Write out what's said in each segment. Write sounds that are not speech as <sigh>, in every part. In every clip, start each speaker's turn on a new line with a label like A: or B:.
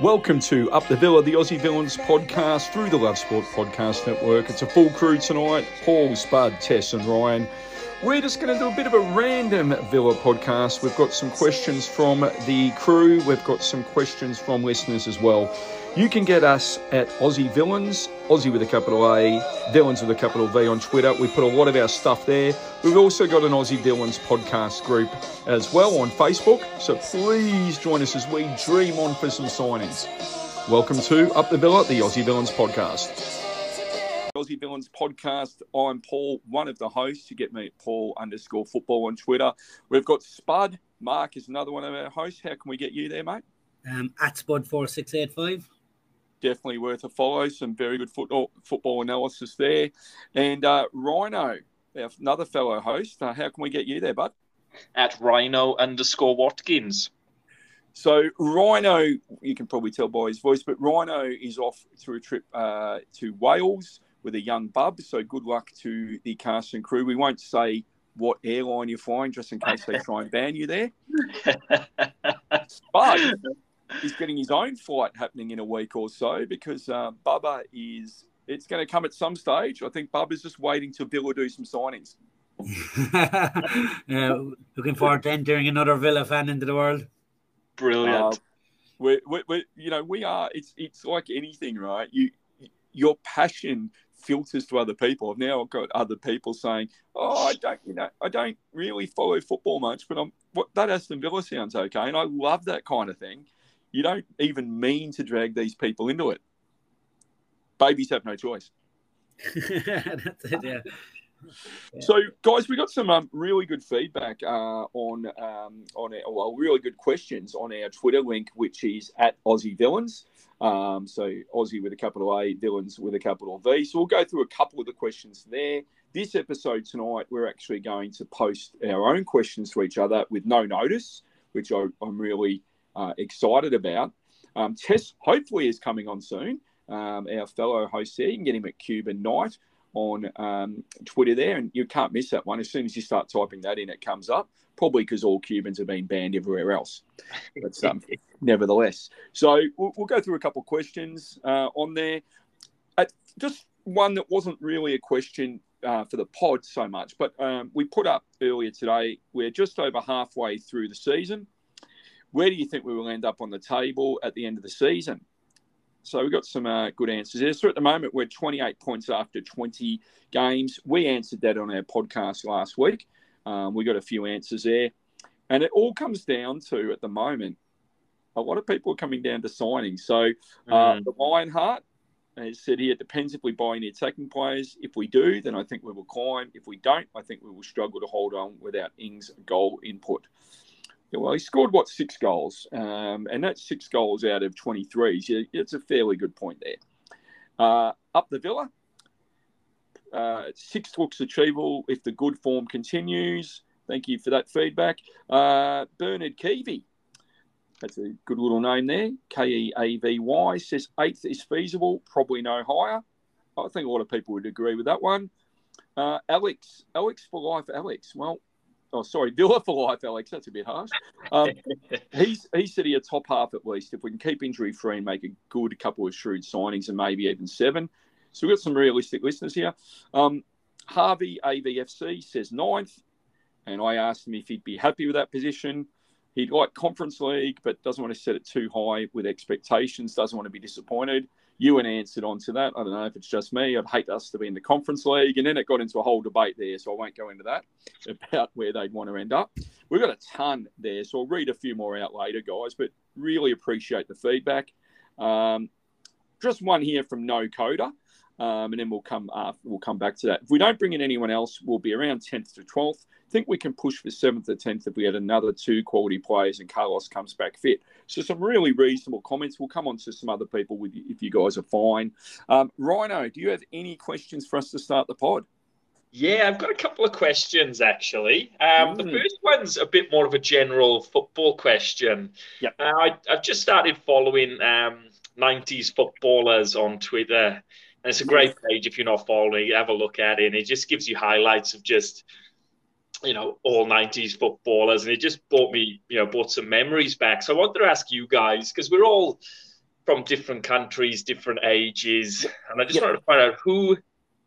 A: Welcome to Up the Villa, the Aussie Villains podcast through the Love Sport Podcast Network. It's a full crew tonight Paul, Spud, Tess, and Ryan. We're just going to do a bit of a random Villa podcast. We've got some questions from the crew, we've got some questions from listeners as well. You can get us at Aussie Villains, Aussie with a capital A, Villains with a capital V on Twitter. We put a lot of our stuff there. We've also got an Aussie Villains podcast group as well on Facebook. So please join us as we dream on for some signings. Welcome to Up the Villa, the Aussie Villains podcast. Aussie Villains podcast. I'm Paul, one of the hosts. You get me at Paul underscore football on Twitter. We've got Spud. Mark is another one of our hosts. How can we get you there, mate?
B: Um, at Spud4685
A: definitely worth a follow. Some very good football football analysis there. And uh, Rhino, another fellow host. Uh, how can we get you there, bud?
C: At Rhino underscore Watkins.
A: So Rhino, you can probably tell by his voice, but Rhino is off through a trip uh, to Wales with a young bub. So good luck to the cast and crew. We won't say what airline you're flying, just in case they try and ban you there. <laughs> but he's getting his own fight happening in a week or so because uh, Bubba is. It's going to come at some stage. I think Bubba's just waiting to Villa do some signings. <laughs>
B: uh, looking forward to entering another Villa fan into the world.
C: Brilliant. Uh,
A: we we we you know, we are. It's it's like anything, right? You your passion filters to other people. I've now got other people saying, "Oh, I don't, you know, I don't really follow football much, but I'm what that Aston Villa sounds okay," and I love that kind of thing you don't even mean to drag these people into it. Babies have no choice. <laughs> That's it, yeah. Yeah. <laughs> So, guys, we got some um, really good feedback uh, on um, on our, well, really good questions on our Twitter link, which is at Aussie Villains. Um, so, Aussie with a capital A, Villains with a capital V. So, we'll go through a couple of the questions there. This episode tonight, we're actually going to post our own questions to each other with no notice, which I, I'm really uh, excited about. Um, Tess hopefully is coming on soon. Um, our fellow host there, you can get him at Cuban Night on um, Twitter there, and you can't miss that one. As soon as you start typing that in, it comes up. Probably because all Cubans have been banned everywhere else. But um, <laughs> nevertheless, so we'll, we'll, go through a couple of questions uh, on there. Uh, just one that wasn't really a question uh, for the pod so much, but um, we put up earlier today. We're just over halfway through the season. Where do you think we will end up on the table at the end of the season? So we've got some uh, good answers there. So at the moment, we're 28 points after 20 games. We answered that on our podcast last week. Um, we got a few answers there. And it all comes down to, at the moment, a lot of people are coming down to signing. So uh, mm. the Lionheart has said here, it depends if we buy any attacking players. If we do, then I think we will climb. If we don't, I think we will struggle to hold on without Ings' goal input. Well, he scored what six goals, um, and that's six goals out of twenty three. So it's a fairly good point there. Uh, up the Villa, uh, six looks achievable if the good form continues. Thank you for that feedback. Uh, Bernard Keavy, that's a good little name there. K E A V Y says eighth is feasible, probably no higher. I think a lot of people would agree with that one. Uh, Alex, Alex for life, Alex. Well, oh sorry, Villa for life, Alex. That's a bit harsh. Um, <laughs> he's he's sitting a top half at least. If we can keep injury free and make a good couple of shrewd signings and maybe even seven. So we've got some realistic listeners here. Um, Harvey AVFC says ninth, and I asked him if he'd be happy with that position. He'd like Conference League, but doesn't want to set it too high with expectations. Doesn't want to be disappointed. Ewan answered on to that. I don't know if it's just me. I'd hate us to be in the Conference League. And then it got into a whole debate there, so I won't go into that <laughs> about where they'd want to end up. We've got a ton there, so I'll read a few more out later, guys, but really appreciate the feedback. Um, just one here from No Coder. Um, and then we'll come uh, we'll come back to that. If we don't bring in anyone else, we'll be around 10th to 12th I think we can push for seventh or tenth if we had another two quality players and Carlos comes back fit. So some really reasonable comments. We'll come on to some other people with you if you guys are fine. Um, Rhino, do you have any questions for us to start the pod?
C: Yeah, I've got a couple of questions actually. Um, mm. The first one's a bit more of a general football question.
A: Yep.
C: Uh, I, have just started following um, 90s footballers on Twitter. And it's a great page if you're not following. Have a look at it. And it just gives you highlights of just you know, all 90s footballers. And it just brought me, you know, brought some memories back. So I wanted to ask you guys, because we're all, from different countries, different ages, and I just wanted to find out who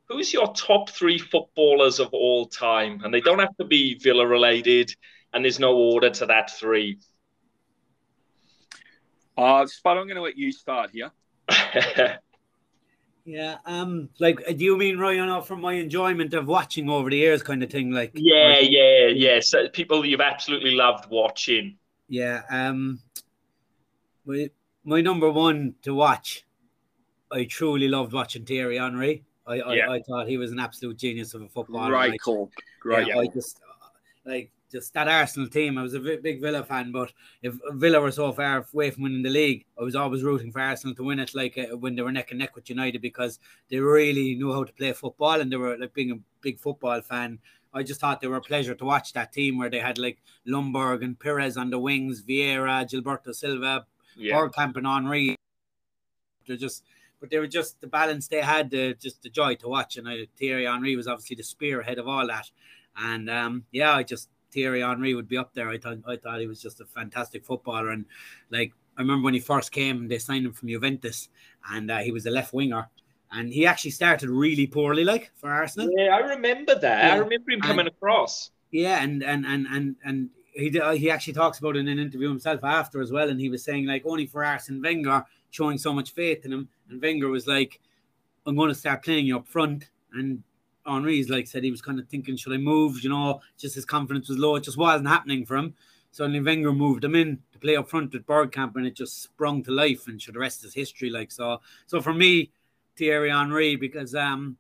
C: who's your top three footballers of all time, and they don't have to be Villa related, and there's no order to that three.
A: Uh, Spud, I'm going to let you start here. <laughs>
B: Yeah, um, like, do you mean Ryan off from my enjoyment of watching over the years, kind of thing? Like,
C: yeah, yeah, yeah. So people you've absolutely loved watching.
B: Yeah, um, my my number one to watch. I truly loved watching Thierry Henry. I,
C: Yeah.
B: I, I thought he was an absolute genius of a footballer.
A: Right,
B: I-
A: call. Great
B: yeah,
A: call.
B: I just like just that Arsenal team. I was a big Villa fan, but if Villa were so far away from winning the league, I was always rooting for Arsenal to win it. Like uh, when they were neck and neck with United, because they really knew how to play football, and they were like being a big football fan. I just thought they were a pleasure to watch that team where they had like Ljungberg and Pires on the wings, Vieira, Gilberto Silva,
C: Yeah,
B: Bergkamp and Henry. They're just, but they were just the balance they had, the just the joy to watch. And I, Thierry Henry was obviously the spearhead of all that. And um, yeah, I just Thierry Henry would be up there. I thought I thought he was just a fantastic footballer. And like I remember when he first came, they signed him from Juventus, and uh, he was a left winger. And he actually started really poorly, like for Arsenal.
C: yeah. I remember that. I remember him coming across.
B: Yeah, and and and and and he uh, he actually talks about it in an interview himself after as well, and he was saying like only for Arsene Wenger showing so much faith in him, and Wenger was like, "I'm going to start playing you up front," and Henry's like said he was kind of thinking, "Should I move?" You know, just his confidence was low; it just wasn't happening for him. Suddenly Wenger moved him in to play up front with Bergkamp, and it just sprung to life, and should the rest is history. Like so, so for me, Thierry Henry because um.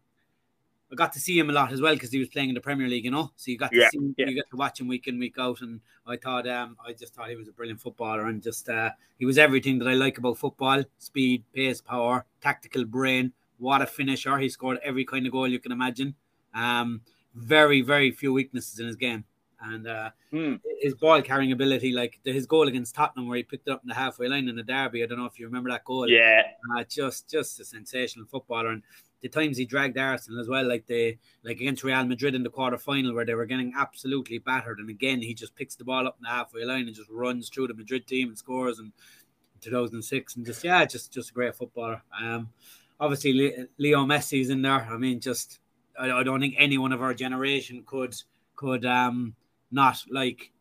B: I got to see him a lot as well because he was playing in the Premier League, you know. So you got to
C: Yeah,
B: see,
C: yeah.
B: you got to watch him week in, week out, and I thought, um, I just thought he was a brilliant footballer, and just uh, he was everything that I like about football: speed, pace, power, tactical brain. What a finisher! He scored every kind of goal you can imagine. Um, very, very few weaknesses in his game, and uh,
A: Hmm.
B: his ball carrying ability, like the, his goal against Tottenham, where he picked it up in the halfway line in the derby. I don't know if you remember that goal
C: Yeah,
B: uh, just just a sensational footballer and the times he dragged Arsenal as well like they like against Real Madrid in the quarter final where they were getting absolutely battered and again he just picks the ball up in the halfway line and just runs through the Madrid team and scores in 2006 and just yeah just just a great footballer um obviously Le- Leo Messi's in there I mean just I, I don't think anyone of our generation could could um not like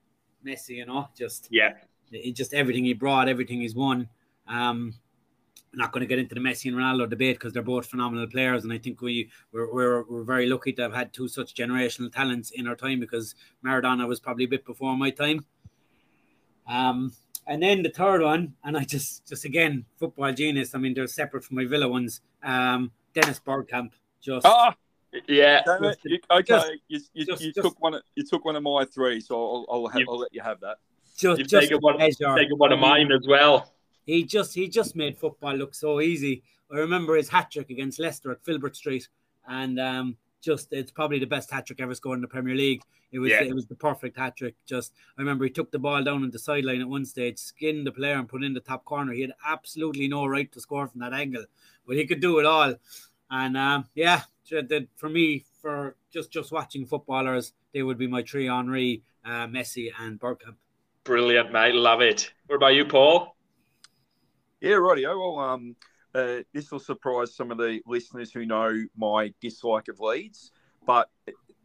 B: Messi you know just
C: yeah.
B: it, just everything he brought, everything he's won. Um, I'm not going to get into the Messi and Ronaldo debate because they're both phenomenal players, and I think we we're, we're we're very lucky to have had two such generational talents in our time because Maradona was probably a bit before my time. Um, and then the third one, and I just just again football genius. I mean, they're separate from my Villa ones. Um, Dennis Bergkamp, just
A: Ah,
C: Yeah.
B: Just-
A: You, okay,
B: just-
A: you, you,
B: just-
A: you
B: just-
A: took one. Of, you took one of my three, so I'll I'll, ha-
C: You-
A: I'll let you have that.
B: just
C: You've
B: just
C: taken
B: a
C: one-
B: pleasure.
C: taking one of mine as well.
B: He just he just made football look so easy. I remember his hat trick against Leicester at Filbert Street, and um, just it's probably the best hat trick ever scored in the Premier League. It was
C: Yeah.
B: it was the perfect hat trick. Just I remember he took the ball down on the sideline at one stage, skinned the player, and put it in the top corner. He had absolutely no right to score from that angle, but he could do it all. And um, yeah, ju- the- for me, for just just watching footballers, they would be my three: Henry, uh, Messi, and Bergkamp.
C: Brilliant, mate. Love it. What about you, Paul?
A: Yeah, rightio. Well, um, uh, this will surprise some of the listeners who know my dislike of Leeds, but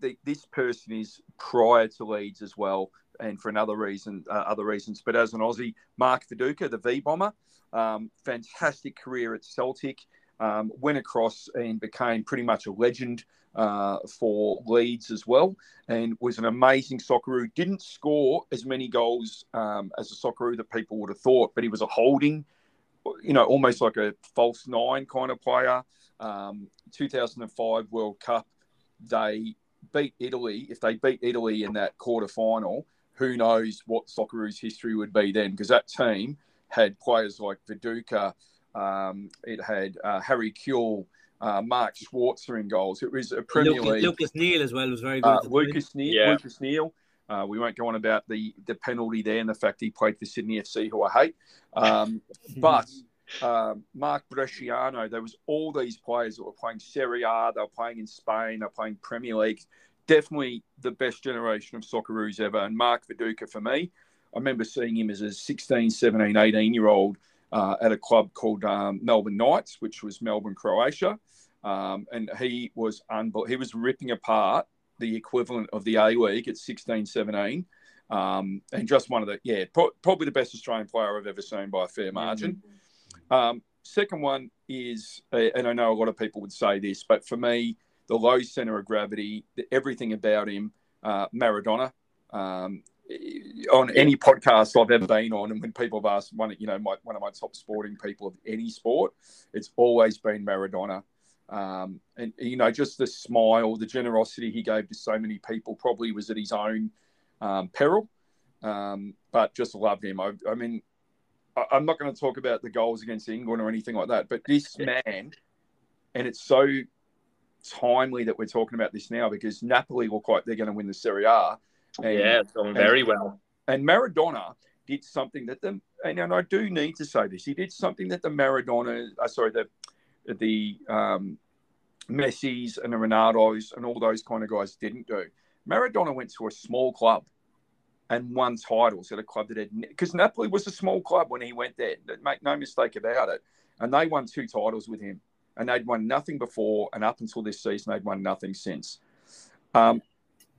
A: the, this person is prior to Leeds as well, and for another reason, uh, other reasons. But as an Aussie, Mark Viduka, the V bomber, um, fantastic career at Celtic, um, went across and became pretty much a legend uh, for Leeds as well, and was an amazing Socceroo. Didn't score as many goals um, as a Socceroo that people would have thought, but he was a holding you know, almost like a false nine kind of player. Um, 2005 World Cup, they beat Italy. If they beat Italy in that quarter final, who knows what Socceroos history would be then? Because that team had players like Viduka, um, it had uh, Harry Kewell, uh, Mark Schwarzer in goals. It was a Premier
B: Lucas,
A: League.
B: Lucas Neill as well was very good.
A: Uh,
B: at the time.
A: Lucas Neill.
C: Yeah.
A: Lucas Neill. Uh, we won't go on about the the penalty there and the fact he played for Sydney FC, who I hate. Um, <laughs> but um, Mark Bresciano, there was all these players that were playing Serie A, they were playing in Spain, they were playing Premier League. Definitely the best generation of Socceroos ever. And Mark Viduka for me, I remember seeing him as a 16, 17, 18 year old uh, at a club called um, Melbourne Knights, which was Melbourne, Croatia. Um, and he was unbel- he was ripping apart the equivalent of the A League at 16, 17. Um, and just one of the, yeah, pro- probably the best Australian player I've ever seen by a fair margin. Mm-hmm. Um, second one is, and I know a lot of people would say this, but for me, the low center of gravity, everything about him, uh, Maradona. Um, on any podcast I've ever been on, and when people have asked one, you know, my, one of my top sporting people of any sport, it's always been Maradona. Um, and you know, just the smile, the generosity he gave to so many people, probably was at his own um, peril. Um, but just loved him. I, I mean, I, I'm not going to talk about the goals against England or anything like that, but this man, and it's so timely that we're talking about this now because Napoli look like they're going to win the Serie A.
C: And, yeah, it's going very and, well.
A: And Maradona did something that the and I do need to say this. He did something that the Maradona, uh, sorry, the the um, Messi's and the Ronaldos and all those kind of guys didn't do. Maradona went to a small club and won titles at a club that had because Napoli was a small club when he went there. Make no mistake about it. And they won two titles with him, and they'd won nothing before, and up until this season, they'd won nothing since. Um,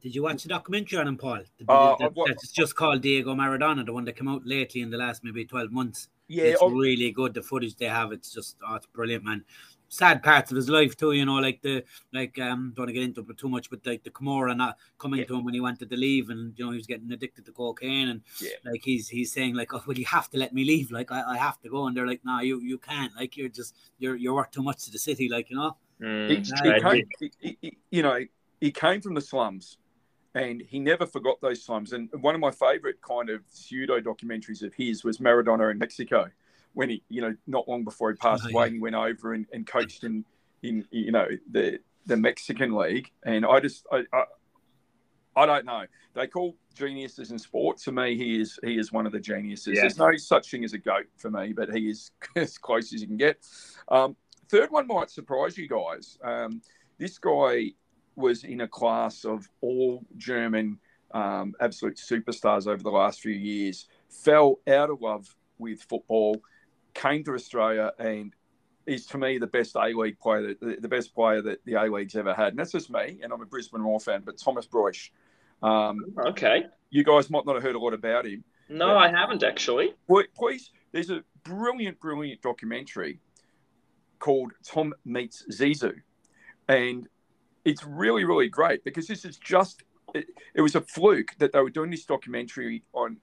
B: did you watch the documentary on him, Paul? The, uh, the, that's just called Diego Maradona, the one that came out lately in the last maybe twelve months. Yeah, it's oh, really good. The footage they have, it's just oh, it's brilliant, man sad parts of his life too. You know, like the like um don't want to get into it too much, but like the Camorra not coming yeah. to him when he wanted to leave, and you know he was getting addicted to cocaine, and yeah. like he's he's saying like, oh well, you have to let me leave, like I, I have to go, and they're like, no, you you can't, like you're just you're you're worth too much to the city, like you know.
A: Mm, he, he came, he, you know, he came from the slums. And he never forgot those times. And one of my favorite kind of pseudo documentaries of his was Maradona in Mexico when he, you know, not long before he passed oh, away, he went over and, and coached in, in, you know, the the Mexican league. And I just, I, I, I don't know. They call geniuses in sport. To me, he is he is one of the geniuses. Yeah. There's no such thing as a goat for me, but he is <laughs> as close as you can get. Um, third one might surprise you guys. Um, this guy was in a class of all German um, absolute superstars over the last few years. Fell out of love with football came to Australia and is to me the best A League player, the, the, best player that the A League's ever had. And that's just me, and I'm a Brisbane Roar fan, but Thomas Broich.
C: Um, okay.
A: You guys might not have heard a lot about him.
C: No, I haven't actually.
A: Please, there's a brilliant, brilliant documentary called Tom Meets Zizou. And it's really, really great because this is just, it, it was a fluke that they were doing this documentary on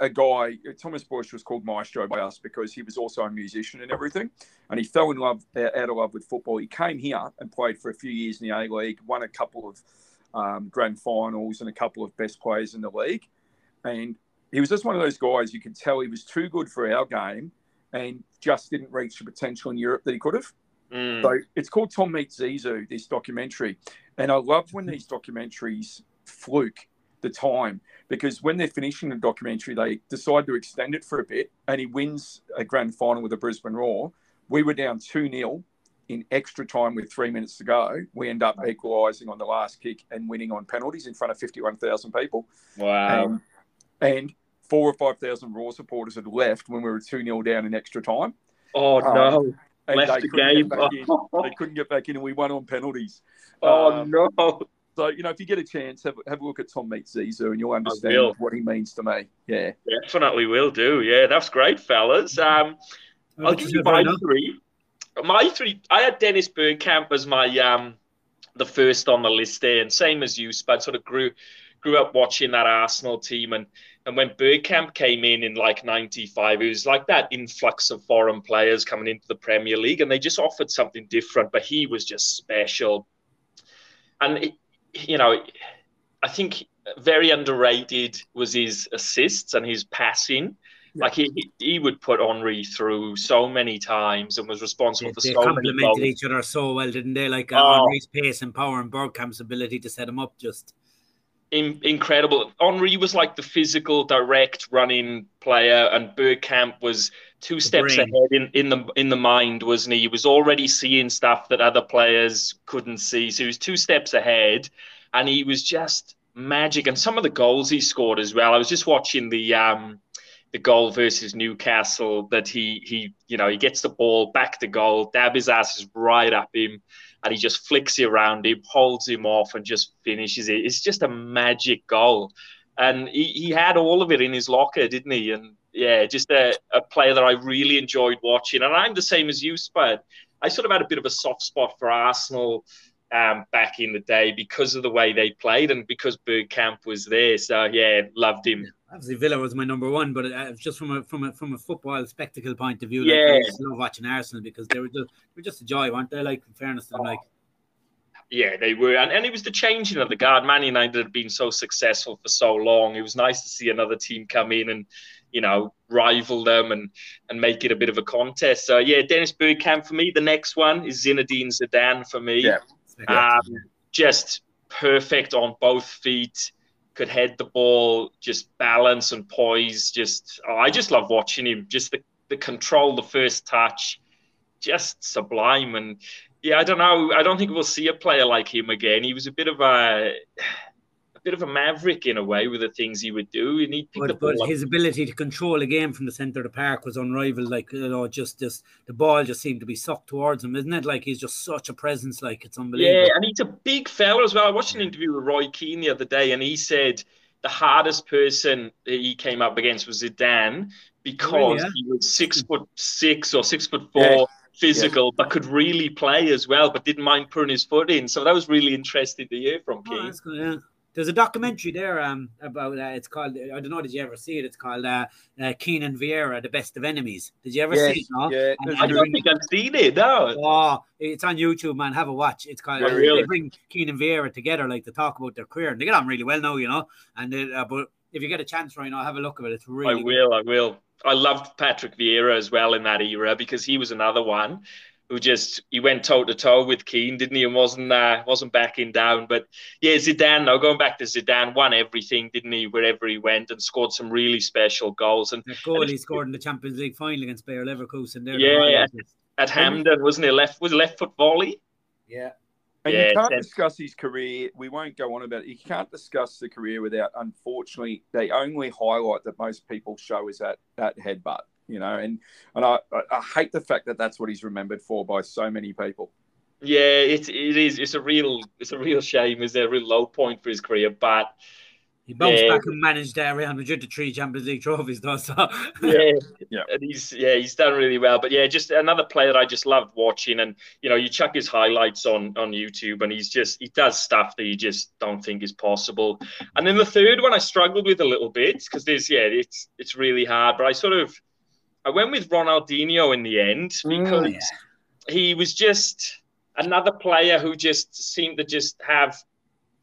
A: a, guy, Thomas Broich was called Maestro by us because he was also a musician and everything. And he fell in love, out of love with football. He came here and played for a few years in the A League, won a couple of um, grand finals and a couple of best players in the league. And he was just one of those guys you could tell he was too good for our game and just didn't reach the potential in Europe that he could have. Mm. So it's called Tom Meets Zizou, this documentary. And I love when these documentaries fluke the time because when they're finishing the documentary, they decide to extend it for a bit, and he wins a grand final with the Brisbane Roar. We were down 2 0 in extra time with three minutes to go. We end up equalising on the last kick and winning on penalties in front of 51,000 people.
C: Wow.
A: Um, and four or 5,000 Roar supporters had left when we were 2 0 down in extra time.
C: Oh, um, no.
A: And left they the game. they couldn't get back in, and we won on penalties.
C: Oh, um, no.
A: So, you know, if you get a chance, have, have a look at Tom Meets Zizou and you'll understand what he means to me. Yeah.
C: Definitely will do. Yeah, that's great, fellas. Um, I'll give you my three. My three, I had Dennis Bergkamp as my um, the first on the list there, and same as you, Spud, sort of grew grew up watching that Arsenal team and and when Bergkamp came in in like 95, it was like that influx of foreign players coming into the Premier League and they just offered something different, but he was just special. And it, you know, I think very underrated was his assists and his passing. Yeah. Like he, he would put Henry through so many times and was responsible yeah, for
B: they
C: so
B: complemented each other so well, didn't they? Like uh, oh. Henry's pace and power and Bergkamp's ability to set him up just
C: in, incredible. Henry was like the physical, direct running player, and Bergkamp was two steps brain. ahead in, in the in the mind, wasn't he? He was already seeing stuff that other players couldn't see. So he was two steps ahead, and he was just magic. And some of the goals he scored as well. I was just watching the um, the goal versus Newcastle that he he you know he gets the ball back to goal, Dabizas is right up him, and he just flicks it around him, holds him off, and just finishes it. It's just a magic goal, and he, he had all of it in his locker, didn't he? And yeah, just a, a player that I really enjoyed watching. And I'm the same as you, Spud. I sort of had a bit of a soft spot for Arsenal um, back in the day because of the way they played and because Bergkamp was there. So yeah, loved him.
B: Obviously, Villa was my number one, but uh, just from a from a from a football spectacle point of view,
C: like, yeah,
B: I just love watching Arsenal because they were just they were just a joy, weren't they? Like in fairness, to them, like
C: yeah, they were, and, and it was the changing of the guard. Man United had been so successful for so long. It was nice to see another team come in and you know rival them and and make it a bit of a contest. So yeah, Dennis Bergkamp for me. The next one is Zinedine Zidane for me.
A: Yeah.
C: Um, just perfect on both feet. Could head the ball, just balance and poise. Just oh, I just love watching him. Just the, the control, the first touch, just sublime. And yeah, I don't know. I don't think we'll see a player like him again. He was a bit of a bit of a maverick in a way with the things he would do. And he
B: but, but his ability to control a game from the centre of the park was unrivaled. Like you know, just just the ball just seemed to be sucked towards him, isn't it? Like he's just such a presence. Like it's unbelievable.
C: Yeah, and he's a big fella as well. I watched an interview with Roy Keane the other day, and he said the hardest person he came up against was Zidane because yeah? he was six hmm. foot six or six foot four. Yeah physical, but could really play as well, but didn't mind putting his foot in. So that was really interesting to hear from oh, Keane.
B: Oh, yeah. There's a documentary there um, about uh, it's called I don't know did you ever see it? It's called uh, uh, Keane and Vieira, the best of enemies. Did you ever
A: yes,
B: see it? No?
A: Yeah,
C: and, I don't think I've seen it. No.
B: Oh, it's on YouTube, man. Have a watch. It's called.
C: Yeah, really?
B: They bring Keane and Vieira together, like to talk about their career, and they get on really well now, you know. And they, uh, but if you get a chance right now, have a look at it. It's really.
C: I will. Good. I will. I loved Patrick Vieira as well in that era because he was another one who just he went toe to toe with Keane, didn't he? And wasn't uh, wasn't backing down. But yeah, Zidane. Now going back to Zidane, won everything, didn't he? Wherever he went, and scored some really special goals. And
B: the goal he scored in the Champions League final against Bayer Leverkusen. There,
C: yeah, at, at Hampden, wasn't it? Left was left foot volley.
B: Yeah.
A: And yeah, you can't discuss his career. We won't go on about it. You can't discuss the career without, unfortunately, the only highlight that most people show is that that headbutt you know, and and I, I hate the fact that that's what he's remembered for by so many people.
C: Yeah, it, it is. It's a real it's a real shame. Is there a real low point for his career? But
B: he bounced yeah. back and managed uh, Real Madrid to three Champions League trophies, though. So <laughs>
C: yeah, yeah, and he's yeah he's done really well. But yeah, just another player that I just loved watching, and you know you chuck his highlights on on YouTube, and he's just he does stuff that you just don't think is possible. And then the third one I struggled with a little bit because there's yeah it's it's really hard, but I sort of I went with Ronaldinho in the end because mm, yeah. he was just another player who just seemed to just have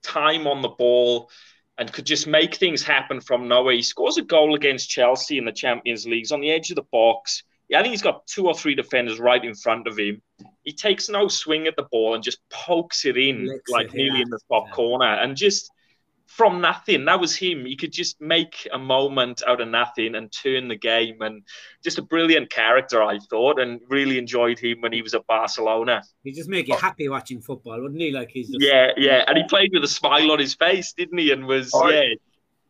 C: time on the ball and could just make things happen from nowhere. He scores a goal against Chelsea in the Champions League. He's on the edge of the box. Yeah, I think he's got two or three defenders right in front of him. He takes no swing at the ball and just pokes it in Licks like it, nearly yeah. in the top yeah. corner and just from nothing. That was him. He could just make a moment out of nothing and turn the game. And just a brilliant character, I thought, and really enjoyed him when he was at Barcelona.
B: He just make you happy watching football, wouldn't he? Like he's just...
C: yeah, yeah. And he played with a smile on his face, didn't he? And was I,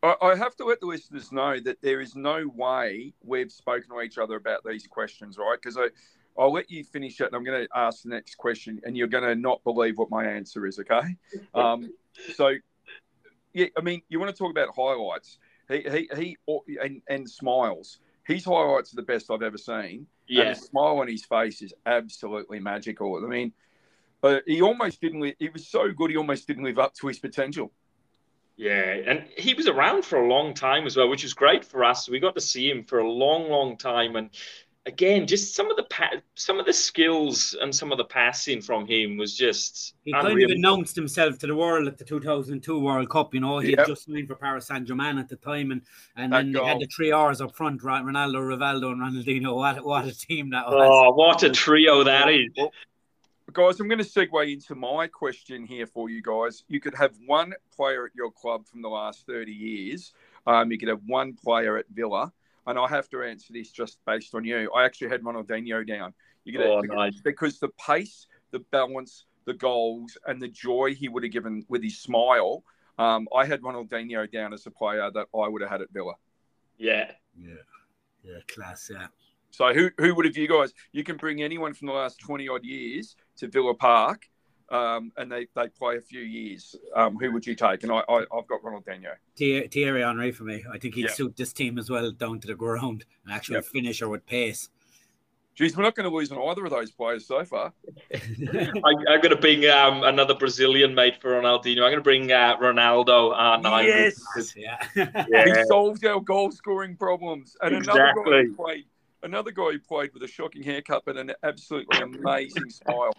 A: yeah. I have to let the listeners know that there is no way we've spoken to each other about these questions, right? Because I. I'll let you finish it, and I'm going to ask the next question, and you're going to not believe what my answer is. Okay, um, so yeah, I mean, you want to talk about highlights. He he he and, and smiles. His highlights are the best I've ever seen.
C: Yeah,
A: and the smile on his face is absolutely magical. I mean, uh, he almost didn't. Live, he was so good. He almost didn't live up to his potential.
C: Yeah, and he was around for a long time as well, which is great for us. We got to see him for a long, long time, and again, just some of the pa- some of the skills and some of the passing from him was just.
B: He unreal. kind of announced himself to the world at the 2002 World Cup. You know, he yep. had just signed for Paris Saint Germain at the time, and and then they had the three R's up front: right, Ronaldo, Rivaldo, and Ronaldinho. <laughs> What what a team that was!
C: Oh, what a trio that is! Well,
A: guys, I'm going to segue into my question here for you guys. You could have one player at your club from the last 30 years. Um, you could have one player at Villa and I have to answer this just based on you. I actually had Ronaldinho down. You get
C: oh,
A: it
C: nice.
A: because the pace, the balance, the goals, and the joy he would have given with his smile. Um, I had Ronaldinho down as a player that I would have had at Villa.
C: Yeah.
B: Yeah. Yeah, class. Yeah.
A: So who who would have you guys? You can bring anyone from the last twenty odd years to Villa Park, um, and they, they play a few years. Um, who would you take? And I, I have got Ronaldinho.
B: Thierry Henry for me. I think he'd
A: Yeah.
B: suit this team as well down to the ground. An actual
A: Yep.
B: finisher with pace.
A: Geez, we're not going to lose on either of those players so far. <laughs>
C: I, I'm going to bring um, another Brazilian mate for Ronaldinho. I'm going to bring uh, Ronaldo R9.
A: Yes.
B: yeah.
C: Yeah.
A: He solved our goal scoring problems. And another guy
C: Exactly.
A: who played another guy who played with a shocking haircut and an absolutely amazing <laughs> smile.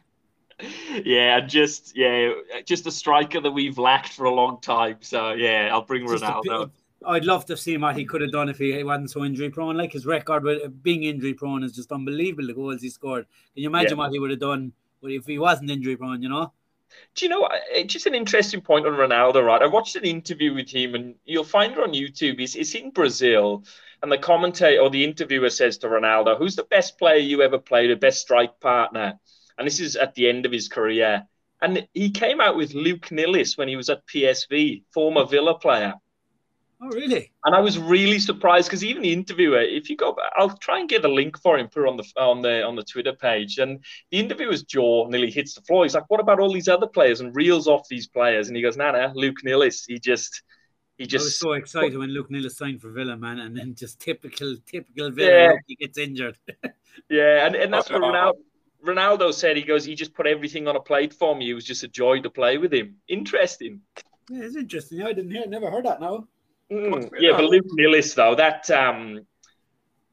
C: Yeah, just yeah, just a striker that we've lacked for a long time. So yeah, I'll bring
B: Just
C: Ronaldo.
B: I'd love to see what he could have done if he wasn't so injury prone. Like his record with being injury prone is just unbelievable. The goals he scored. Can you imagine what he would have done if he wasn't injury prone? You know.
C: Do you know eh, Just an interesting point on Ronaldo, right? I watched an interview with him, and you'll find it on YouTube. He's, he's in Brazil, and the commentator or the interviewer says to Ronaldo, "Who's the best player you ever played with? Best strike partner?" And this is at the end of his career. And he came out with Luc Nilis when he was at PSV, former Villa player.
B: Oh really?
C: And I was really surprised because even the interviewer, if you go, back, I'll try and get a link for him, put it on the on the on the Twitter page. And the interviewer's jaw nearly hits the floor. He's like, "What about all these other players?" And reels off these players. And he goes, "Nah, nah, Luc Nilis. He just, he
B: I was
C: just,
B: so excited when Luc Nilis signed for Villa, man, and then just typical, typical Villa,
C: yeah.
B: he gets injured. <laughs>
C: yeah." And and that's what Ronaldo, Ronaldo said. He goes, "He just put everything on a plate for me. It was just a joy to play with him. Interesting."
B: Yeah, it's interesting. I didn't hear, never heard that. No.
C: Mm, yeah, but Luc Nilis though, that um,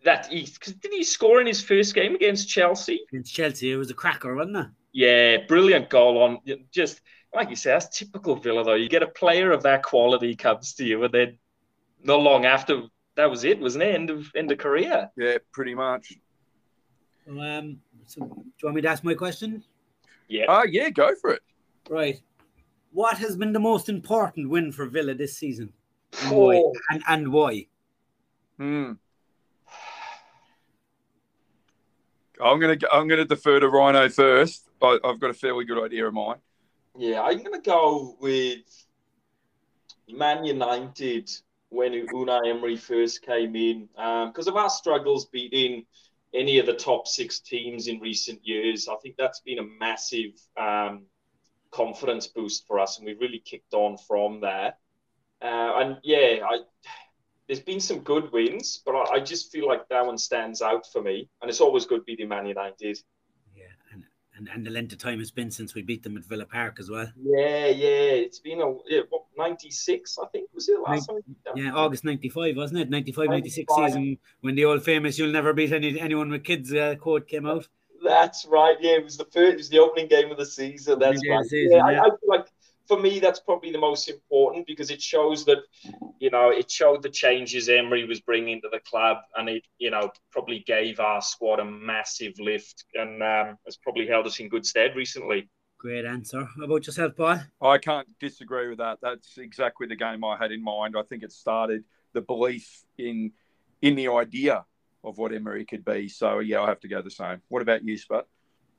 C: that he 'cause did he score in his first game against Chelsea?
B: Against Chelsea, it was a cracker, wasn't it?
C: Yeah, brilliant goal on. Just like you say, that's typical Villa though. You get a player of that quality comes to you, and then not long after that was it, wasn't it? End of end of career.
A: Yeah, pretty much.
B: Um, so, do you want me to ask my question?
C: Yeah.
A: Ah, yeah, go for it.
B: Right. What has been the most important win for Villa this season? And
C: Oh.
B: why? And, and why?
A: Hmm. I'm gonna I'm gonna defer to Rhino first. I, I've got a fairly good idea of mine.
C: Yeah, I'm gonna go with Man United when Unai Emery first came in, because of our struggles beating any of the top six teams in recent years. I think that's been a massive um, confidence boost for us, and we've really kicked on from there. Uh, and yeah, I, there's been some good wins, but I, I just feel like that one stands out for me, and it's always good beating Man United.
B: And, and the length of time it's been since we beat them at Villa Park as well.
C: Yeah, yeah, it's been a yeah, what, 96, I think, was it last time? we beat them?
B: Yeah, August 95, wasn't it? 95, 96 season when the old famous You'll Never Beat any, Anyone with Kids uh, quote came out.
C: That's right. Yeah, it was the first. It was the opening game of the season. That's right.
B: season,
C: yeah,
B: yeah.
C: I, I feel like for me, that's probably the most important because it shows that, you know, it showed the changes Emery was bringing to the club, and it, you know, probably gave our squad a massive lift, and um, has probably held us in good stead recently.
B: Great answer. How about yourself, Paul?
A: I can't disagree with that. That's exactly the game I had in mind. I think it started the belief in in the idea of what Emery could be. So yeah, I have to go the same. What about you, Spud?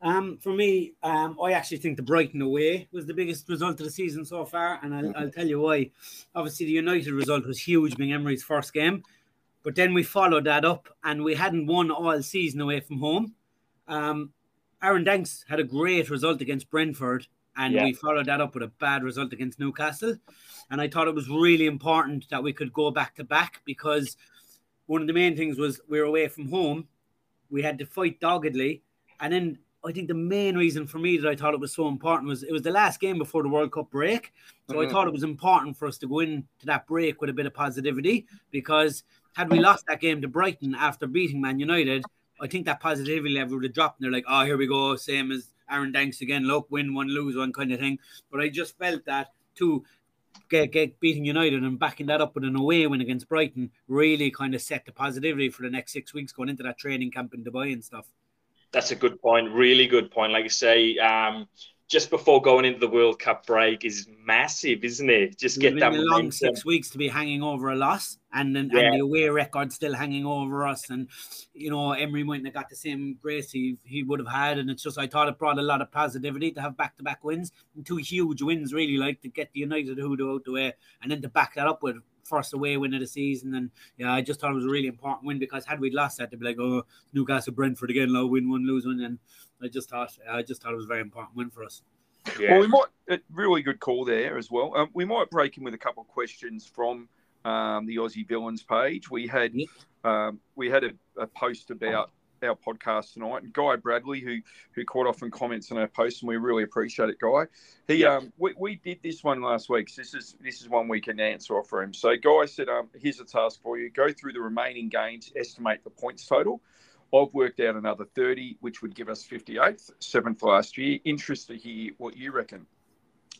B: Um, for me, um, I actually think the Brighton away was the biggest result of the season so far, and I'll, I'll tell you why. Obviously, the United result was huge, being Emery's first game, but then we followed that up, and we hadn't won all season away from home. Um, Aaron Danks had a great result against Brentford, and
C: Yeah.
B: we followed that up with a bad result against Newcastle. And I thought it was really important that we could go back to back because one of the main things was we were away from home. We had to fight doggedly. And then I think the main reason for me that I thought it was so important was it was the last game before the World Cup break. So I
A: Mhm.
B: thought it was important for us to go into that break with a bit of positivity because had we lost that game to Brighton after beating Man United, I think that positivity level would have dropped. And they're like, oh, here we go, same as Aaron Danks again. Look, win one, lose one kind of thing. But I just felt that to get, get beating United and backing that up with an away win against Brighton really kind of set the positivity for the next six weeks going into that training camp in Dubai and stuff.
C: That's a good point. Really good point. Like I say, um, just before going into the World Cup break is massive, isn't it? Just get that
B: long six weeks to be hanging over a loss. and then yeah. and the away record still hanging over us. And you know, Emery mightn't have got the same grace he, he would have had. And it's just I thought it brought a lot of positivity to have back to back wins and two huge wins, really, like to get the United Hoodoo out the way and then to back that up with first away win of the season. And yeah, I just thought it was a really important win because had we lost that, they'd be like, oh, Newcastle Brentford again, low win one, lose one. And I just thought I just thought it was a very important win for us.
A: Yeah. Well, we might a really good call there as well. Um, we might break in with a couple of questions from um, the Aussie Villains page. We had um, we had a, a, post about our podcast tonight, and Guy Bradley, who who caught off in comments on our post, and we really appreciate it, Guy. He um, we, we did this one last week. So this is this is one we can answer off for him. So Guy said, um, here's a task for you: go through the remaining games, estimate the points total. I've worked out another 30, which would give us 58th, seventh last year. Interested to hear what you reckon.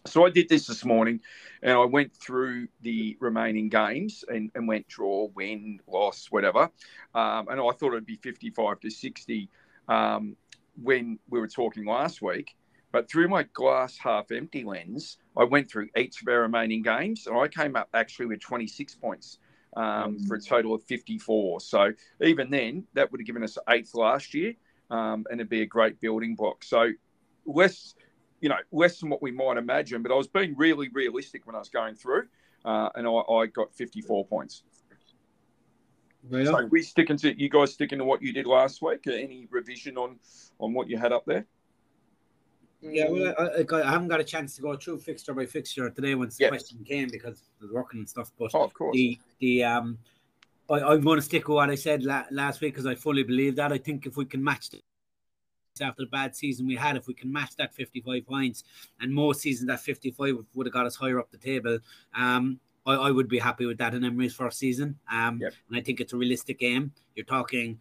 A: So I did this this morning, and I went through the remaining games and, and went draw, win, loss, whatever. Um, and I thought it'd be 55 to 60 um, when we were talking last week. But through my glass half empty lens, I went through each of our remaining games, and I came up actually with 26 points um, for a total of 54. So even then, that would have given us eighth last year, um, and it'd be a great building block. So less you know, less than what we might imagine. But I was being really realistic when I was going through, uh, and I, I, got 54 points. Really? So we sticking to you guys sticking to what you did last week. Any revision on on what you had up there?
B: Yeah, well, I, I, haven't got a chance to go through fixture by fixture today once the question came because I was working and stuff. But
A: oh, of course,
B: the the um, I, am going to stick with what I said la- last week because I fully believe that. I think if we can match the after the bad season we had. If we can match that 55 points, and most seasons that 55 would have got us higher up the table, um, I, I, would be happy with that in Emery's first season. Um, yep. And I think it's a realistic game. You're talking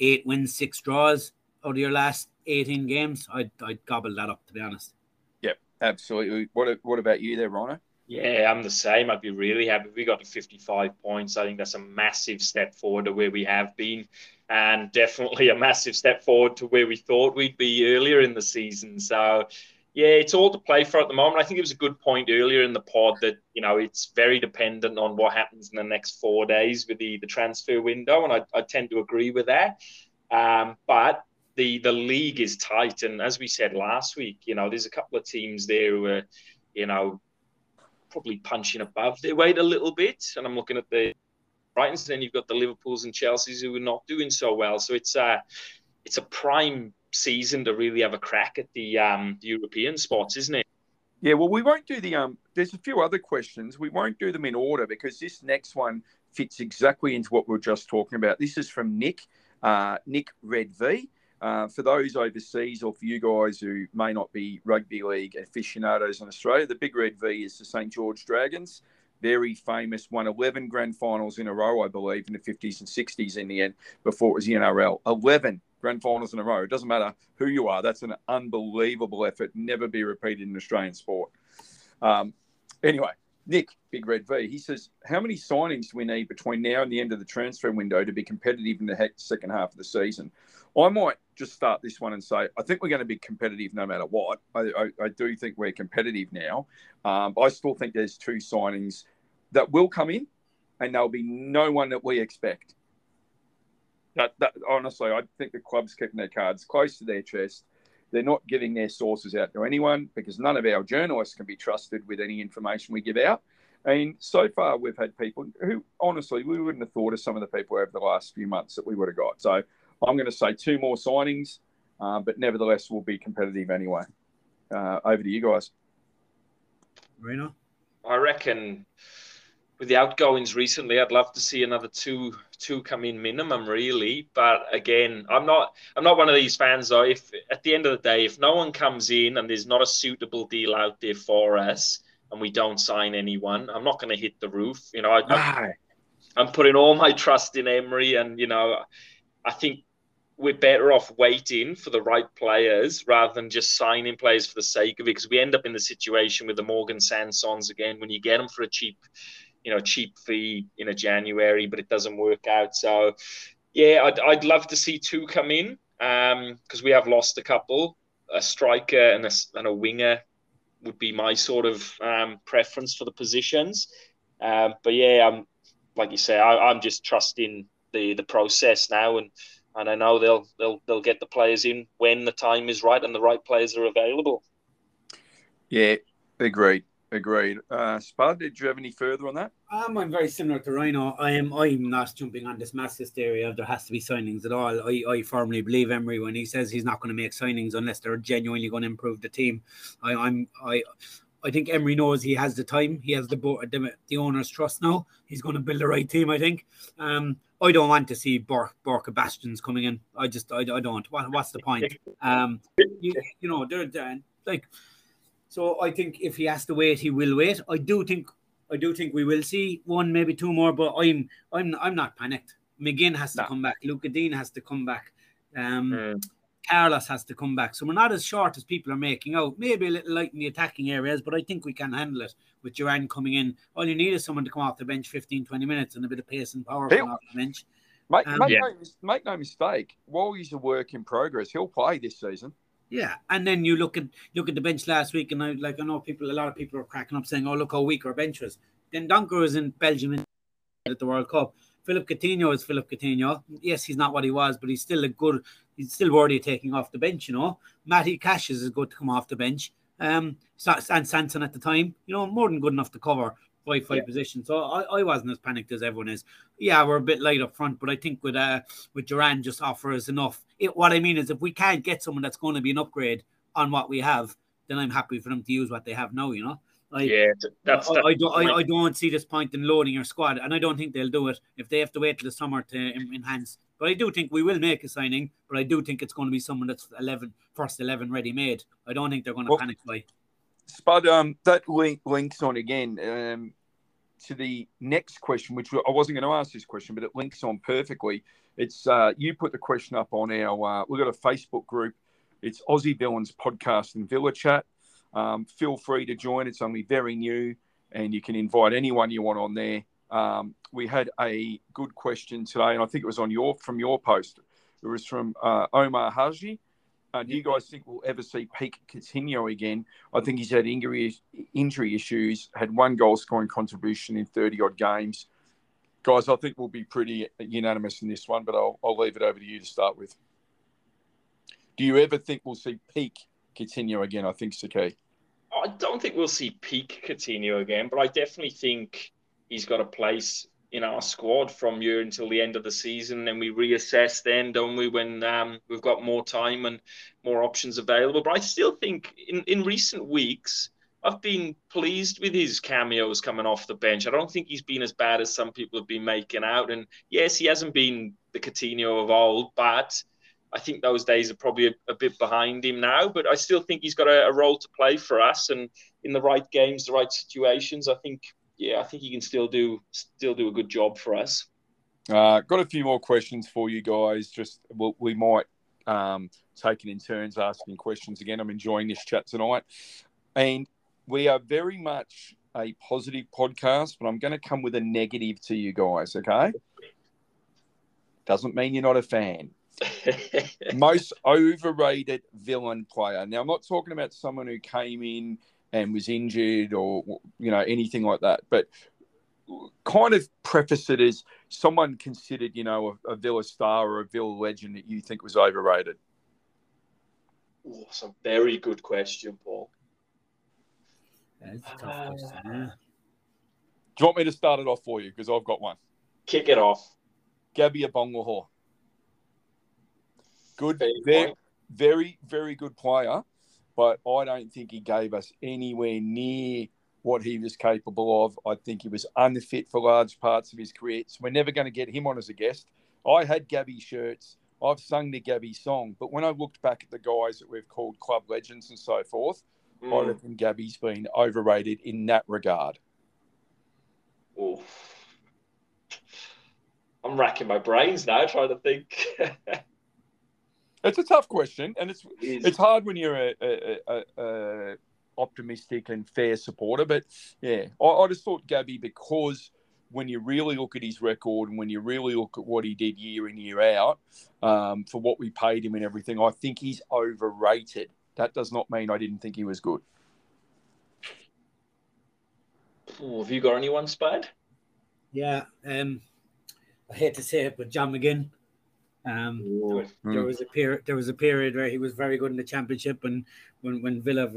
B: eight wins, six draws out of your last 18 games. I'd, I'd gobble that up, to be honest.
A: Yep, absolutely. What, what about you there, Rhino?
C: Yeah, I'm the same. I'd be really happy we got to 55 points. I think that's a massive step forward to where we have been and <laughs> definitely a massive step forward to where we thought we'd be earlier in the season. So, yeah, it's all to play for at the moment. I think it was a good point earlier in the pod that you know it's very dependent on what happens in the next four days with the the transfer window, and I, I tend to agree with that. Um, but the the league is tight, and as we said last week, you know, there's a couple of teams there who are, you know, probably punching above their weight a little bit, and I'm looking at the Brightons, and then you've got the Liverpools and Chelseas who are not doing so well. So it's a it's a prime season to really have a crack at the um, the European spots, isn't it?
A: Yeah, well, we won't do the um. There's a few other questions. We won't do them in order because this next one fits exactly into what we are just talking about. This is from Nick, uh, Nick Red V. Uh, for those overseas or for you guys who may not be rugby league aficionados in Australia, the Big Red V is the St George Dragons very famous, won 11 grand finals in a row, I believe, in the 50s and 60s in the end before it was the NRL. 11 grand finals in a row. It doesn't matter who you are. That's an unbelievable effort. Never be repeated in Australian sport. Um, anyway, Nick, Big Red V, he says, How many signings do we need between now and the end of the transfer window to be competitive in the second half of the season? I might just start this one and say, I think we're going to be competitive no matter what. I, I, I do think we're competitive now. Um, I still think there's two signings that will come in, and there'll be no one that we expect. That, that honestly, I think the club's keeping their cards close to their chest. They're not giving their sources out to anyone because none of our journalists can be trusted with any information we give out. And so far, we've had people who, honestly, we wouldn't have thought of some of the people over the last few months that we would have got. So I'm going to say two more signings, uh, but nevertheless, we'll be competitive anyway. Uh, over to you guys.
B: Marino?
C: I reckon with the outgoings recently, I'd love to see another two two come in minimum, really. But again, I'm not I'm not one of these fans though. If at the end of the day, if no one comes in and there's not a suitable deal out there for us, and we don't sign anyone, I'm not going to hit the roof. You know, I, I'm putting all my trust in Emery, and you know, I think we're better off waiting for the right players rather than just signing players for the sake of it because we end up in the situation with the Morgan Sansons again when you get them for a cheap you know cheap fee in a January but it doesn't work out. So yeah I'd, I'd love to see two come in because um, we have lost a couple. A striker and a, and a winger would be my sort of um, preference for the positions. Um, but yeah I'm like you say, I, I'm just trusting the the process now, and and I know they'll they'll they'll get the players in when the time is right and the right players are available.
A: Yeah, agreed. Agreed. Uh, Spud, did you have any further on that?
B: Um, I'm very similar to Rhino. I am. I'm not jumping on this mass hysteria. There has to be signings at all. I, I firmly believe Emery when he says he's not going to make signings unless they're genuinely going to improve the team. I, I'm. I. I think Emery knows he has the time. He has the the, the owner's trust now. He's going to build the right team. I think. Um, I don't want to see Bork Borka Bastions coming in. I just I, I don't. What, what's the point? Um, you, you know they're, they're like so I think if he has to wait, he will wait. I do think I do think we will see one, maybe two more, but I'm I'm I'm not panicked. McGinn has to no. come back. Lucas Digne has to come back. Um, mm. Carlos has to come back. So we're not as short as people are making out. Maybe a little light in the attacking areas, but I think we can handle it with Duran coming in. All you need is someone to come off the bench 15, 20 minutes and a bit of pace and power from off the bench.
A: Make, um, make, yeah. no, make no mistake, while he's a work in progress, he'll play this season.
B: Yeah, and then you look at look at the bench last week, and I like I know people, a lot of people are cracking up saying, "Oh, look how weak our bench was." Dendoncker was in Belgium at the World Cup. Philip Coutinho is Philip Coutinho. Yes, he's not what he was, but he's still a good. He's still worthy of taking off the bench. You know, Matty Cash is good to come off the bench. Um, and Sanson at the time, you know, more than good enough to cover five five yeah. position. So I, I wasn't as panicked as everyone is. Yeah, we're a bit light up front, but I think with uh with Duran just offer us enough. It, what I mean is if we can't get someone that's going to be an upgrade on what we have, then I'm happy for them to use what they have now. You know.
C: I, yeah, that's,
B: I, I, don't. I, I, don't see this point in loading your squad, and I don't think they'll do it if they have to wait till the summer to enhance. But I do think we will make a signing. But I do think it's going to be someone that's 11, first eleven ready made. I don't think they're going to well, panic by.
A: Spud, um, that link, links on again um, to the next question, which I wasn't going to ask this question, but it links on perfectly. It's uh, you put the question up on our. Uh, we've got a Facebook group. It's Aussie Villains Podcast and Villa Chat. Um, feel free to join. It's only very new, and you can invite anyone you want on there. Um, we had a good question today, and I think it was on your from your post. It was from uh, Omar Haji. Uh, do you guys think we'll ever see Peak Coutinho again? I think he's had injury injury issues, had one goal scoring contribution in 30 odd games. Guys, I think we'll be pretty unanimous in this one, but I'll, I'll leave it over to you to start with. Do you ever think we'll see peak Coutinho again? I think it's the key.
C: I don't think we'll see peak Coutinho again, but I definitely think he's got a place in our squad from here until the end of the season, and we reassess then, don't we, when um, we've got more time and more options available. But I still think in, in recent weeks, I've been pleased with his cameos coming off the bench. I don't think he's been as bad as some people have been making out. And yes, he hasn't been the Coutinho of old, but I think those days are probably a, a bit behind him now. But I still think he's got a, a role to play for us, and in the right games, the right situations, I think yeah, I think he can still do still do a good job for us.
A: Uh, got a few more questions for you guys. Just we might um, take it in turns asking questions again. I'm enjoying this chat tonight, and we are very much a positive podcast, but I'm going to come with a negative to you guys. Okay, doesn't mean you're not a fan. <laughs> Most overrated villain player. Now, I'm not talking about someone who came in and was injured or you know anything like that. But kind of preface it as someone considered, you know, a, a Villa star or a Villa legend that you think was overrated.
C: Oh, that's a very good question, Paul.
B: That's a tough uh, question. Yeah.
A: Do you want me to start it off for you? Because I've got one.
C: Kick it off.
A: Gabby Agbonlahor. Good, very, very, very good player but I don't think he gave us anywhere near what he was capable of. I think he was unfit for large parts of his career. So we're never going to get him on as a guest. I had Gabby shirts. I've sung the Gabby song. But when I looked back at the guys that we've called club legends and so forth, mm. I reckon Gabby's been overrated in that regard.
C: Oof. I'm racking my brains now trying to think. <laughs>
A: It's a tough question, and it's it it's hard when you're a, a, a, a, optimistic and fair supporter. But yeah, I, I just thought Gabby because when you really look at his record and when you really look at what he did year in year out um, for what we paid him and everything, I think he's overrated. That does not mean I didn't think he was good.
C: Oh, have you got anyone, Spade?
B: Yeah, um, I hate to say it, but John McGinn. Um, there, there was a period. There was a period where he was very good in the championship, and when when Villa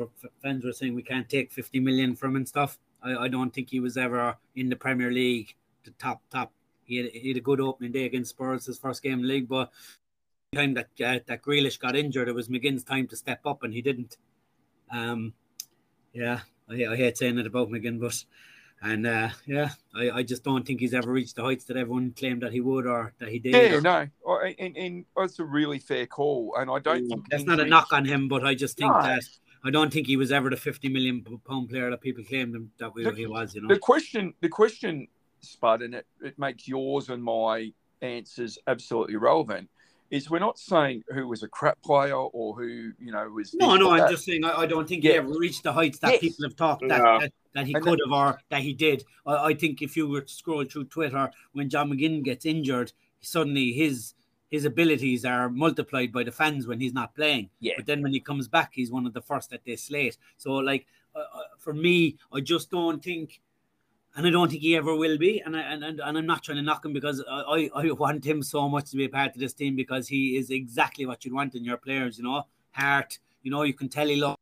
B: fans were saying we can't take fifty million from him and stuff, I, I don't think he was ever in the Premier League, the top top. He had, he had a good opening day against Spurs, his first game in the league, but the time that uh, that Grealish got injured, it was McGinn's time to step up, and he didn't. Um, yeah, I, I hate saying it about McGinn, but and uh, yeah, I, I just don't think he's ever reached the heights that everyone claimed that he would or that he did.
A: Yeah, no, and, and it's a really fair call, and I don't think
B: that's not a knock on him, but I just think no. that I don't think he was ever the fifty million pound player that people claimed him that the, he was. You know,
A: the question, the question, Spud, and it, it makes yours and my answers absolutely relevant is we're not saying who was a crap player or who you know was.
B: No, no, I'm just saying I, I don't think yeah. he ever reached the heights that yes. people have talked that, no. that, that, he and could have or that he did. I, I, think if you were to scroll through Twitter when John McGinn gets injured, suddenly his his abilities are multiplied by the fans when he's not playing.
A: Yeah.
B: But then when he comes back, he's one of the first that they slate. So like uh, uh for me, I just don't think and I don't think he ever will be. And I, and, and I'm not trying to knock him because I, I want him so much to be a part of this team because he is exactly what you want in your players. You know, heart. You know, you can tell he loves.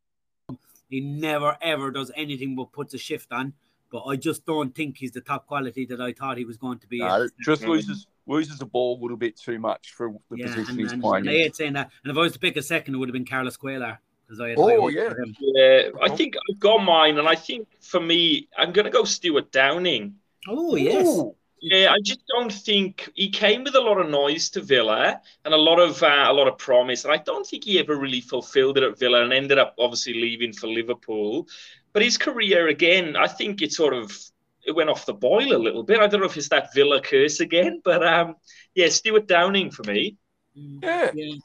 B: Him. He never ever does anything but puts a shift on. But I just don't think he's the top quality that I thought he was going to be.
A: No, just loses loses the ball a little bit too much for the yeah, position and, he's and, playing.
B: And I hate saying that. And if I was to pick a second, it would have been Carlos Cuéllar.
A: I had oh yeah,
C: yeah. I think I've got mine, and I think for me, I'm going to go Stuart Downing.
B: Oh yes. Ooh.
C: Yeah, I just don't think he came with a lot of noise to Villa and a lot of uh, a lot of promise, and I don't think he ever really fulfilled it at Villa, and ended up obviously leaving for Liverpool. But his career again, I think it sort of it went off the boil a little bit. I don't know if it's that Villa curse again, but um, yeah, Stuart Downing for me.
A: Yeah. yeah.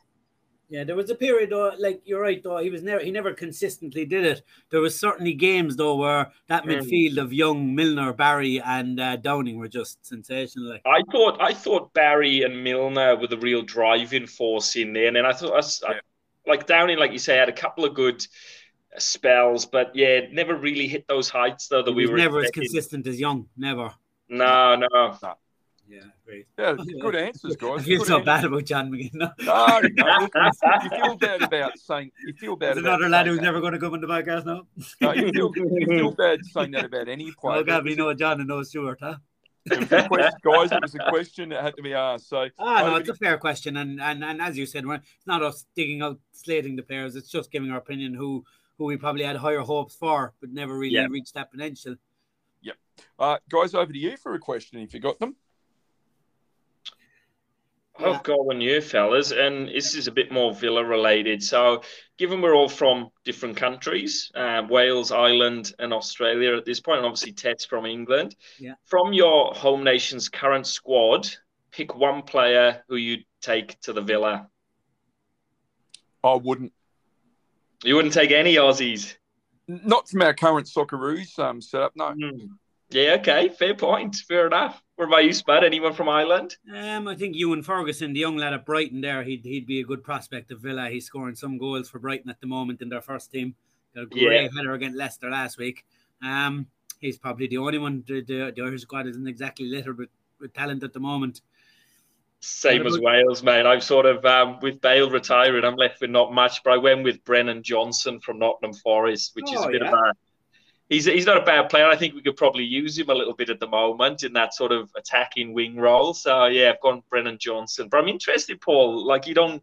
B: Yeah, there was a period though, like you're right though, he was never he never consistently did it. There was certainly games though where that mm. midfield of Young, Milner, Barry, and uh, Downing were just sensational. Like.
C: I thought I thought Barry and Milner were the real driving force in there, and then I thought I, I, like Downing, like you say, had a couple of good spells, but yeah, never really hit those heights though that
B: he
C: we were
B: never expecting. as consistent as Young, never.
C: No, no. no.
B: Yeah, great.
A: Yeah, good answers, <laughs> guys.
B: I feel
A: good
B: so answers. bad about John McGinn.
A: No, no, no you feel bad about saying you feel bad.
B: There's another lad who's that. never going to come on the podcast now.
A: No, you feel, you feel bad saying that about any <laughs> player.
B: Oh God, we know John and no Stuart, huh?
A: question, guys, it was a question that had to be asked. So,
B: ah, no, it's a fair question, and and and as you said, it's not us digging out slating the players. It's just giving our opinion who who we probably had higher hopes for, but never really yeah. reached that potential.
A: Yep. Uh, guys, over to you for a question if you got them.
C: I've got one you fellas, and this is a bit more Villa related. So, given we're all from different countries, uh, Wales, Ireland, and Australia at this point, and obviously Ted's from England.
B: Yeah.
C: From your home nation's current squad, pick one player who you'd take to the Villa.
A: I wouldn't.
C: You wouldn't take any Aussies.
A: Not from our current Socceroos um, setup, no.
C: Mm. Yeah, okay, fair point, fair enough. About you, Spud? Anyone from Ireland?
B: Um, I think Evan Ferguson, the young lad at Brighton, there, he'd he'd be a good prospect of Villa. He's scoring some goals for Brighton at the moment in their first team. Got a great yeah. header against Leicester last week. Um, he's probably the only one. The, the, the Irish squad isn't exactly littered with, with talent at the moment.
C: Same as Wales, mate. I'm sort of um, with Bale retiring. I'm left with not much, but I went with Brennan Johnson from Nottingham Forest, which oh, is a bit yeah. of a he's he's not a bad player. I think we could probably use him a little bit at the moment in that sort of attacking wing role. So yeah, I've gone Brennan Johnson. But I'm interested, Paul. Like you don't,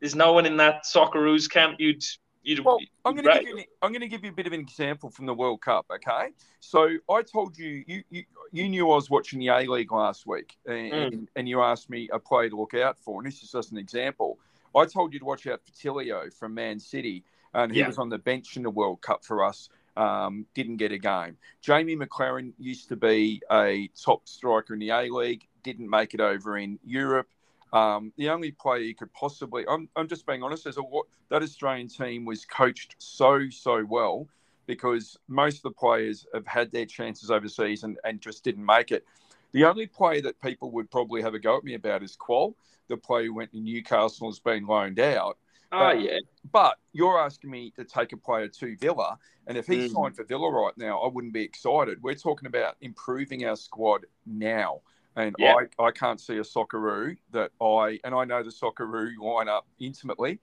C: there's no one in that Socceroos camp you'd. You'd,
A: well, I'm going to give you. I'm going to give you a bit of an example from the World Cup. Okay, so I told you, you, you, you knew I was watching the A League last week, and, mm. and you asked me a player to look out for, and this is just an example. I told you to watch out for Tilio from Man City, and he yeah. was on the bench in the World Cup for us um, didn't get a game. Jamie Maclaren used to be a top striker in the A League, didn't make it over in Europe. Um, the only player you could possibly, I'm, I'm just being honest, a, that Australian team was coached so, so well because most of the players have had their chances overseas and, and just didn't make it. The only player that people would probably have a go at me about is Kuol, the player who went to Newcastle and has been loaned out.
C: Oh yeah.
A: But you're asking me to take a player to Villa, and if he's
C: Mm.
A: signed for Villa right now, I wouldn't be excited. We're talking about improving our squad now. And
C: Yeah.
A: I, I can't see a Socceroo that I and I know the Socceroo lineup intimately.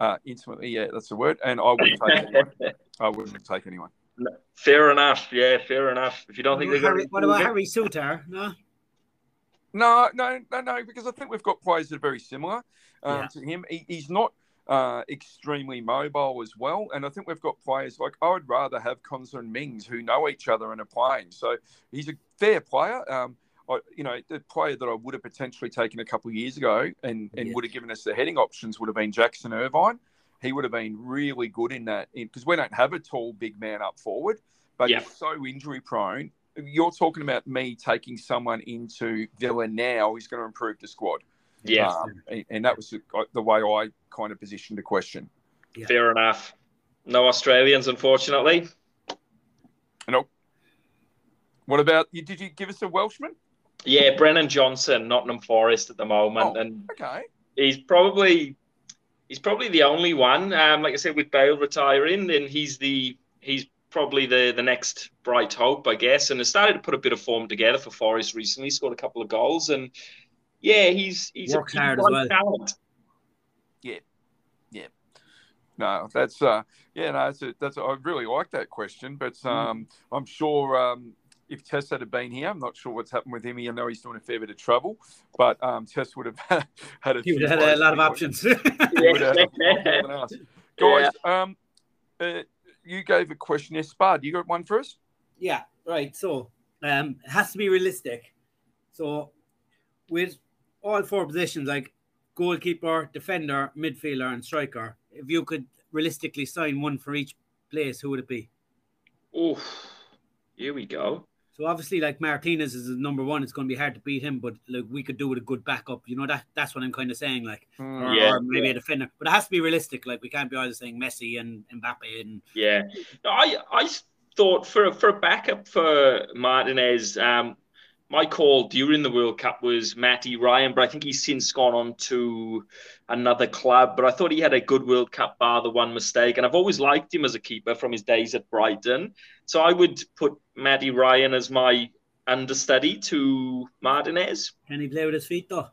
A: Uh, intimately, yeah, that's the word. And I wouldn't take anyone. <laughs> I wouldn't take anyone.
C: fair enough. Yeah, fair enough. If you don't think they're
B: Harry,
C: going
B: what about Harry Souttar? No,
A: No, no, no, no, because I think we've got players that are very similar um,
B: Yeah.
A: to him. He, he's not uh, extremely mobile as well, and I think we've got players like I would rather have Konsa and Mings who know each other and are playing. So he's a fair player. Um, I, you know, the player that I would have potentially taken a couple of years ago and, and
B: Yeah.
A: would have given us the heading options would have been Jackson Irvine. He would have been really good in that because we don't have a tall big man up forward, but
C: Yeah.
A: he's so injury prone you're talking about me taking someone into Villa now He's going to improve the squad.
C: Yeah,
A: Um, and, and that was the, the way I kind of positioned the question.
C: fair enough. No Australians, unfortunately. Nope.
A: What about you? Did you give us a Welshman?
C: Yeah, Brennan Johnson, Nottingham Forest at the moment,
A: Oh.
C: and
A: Okay.
C: he's probably he's probably the only one. Um, like I said, with Bale retiring, then he's the he's probably the the next bright hope, I guess, and has started to put a bit of form together for Forest recently. Scored a couple of goals, and yeah, he's he's
B: Works
C: a
B: hard as
C: bright
B: well.
C: talent.
A: No, that's uh, yeah, no, that's a, that's a, I really like that question, but
B: Mm.
A: um, I'm sure um, if Tess had been here, I'm not sure what's happened with him. I know he's doing a fair bit of trouble, but um, Tess would have <laughs> had a
B: he would have had a lot of options.
A: he would have had a lot more than <laughs> us. Guys, um, uh, you gave a question there, Spud. You got one for us?
B: Yeah, right. So um, it has to be realistic. So with all four positions, like goalkeeper, defender, midfielder, and striker, if you could realistically sign one for each place, who would it be?
C: Oh, here we go.
B: So obviously, like Martinez is the number one. It's going to be hard to beat him, but like we could do with a good backup. You know that that's what I'm kind of saying. Like,
A: Hmm.
B: or,
C: Yeah,
B: or maybe a defender, but it has to be realistic. Like we can't be either saying Messi and Mbappe and
C: Yeah, no, I I thought for for a backup for Martinez, um, my call during the World Cup was Matty Ryan, but I think he's since gone on to another club. But I thought he had a good World Cup, bar the one mistake, and I've always liked him as a keeper from his days at Brighton. So I would put Matty Ryan as my understudy to Martinez.
B: can he play with his feet though?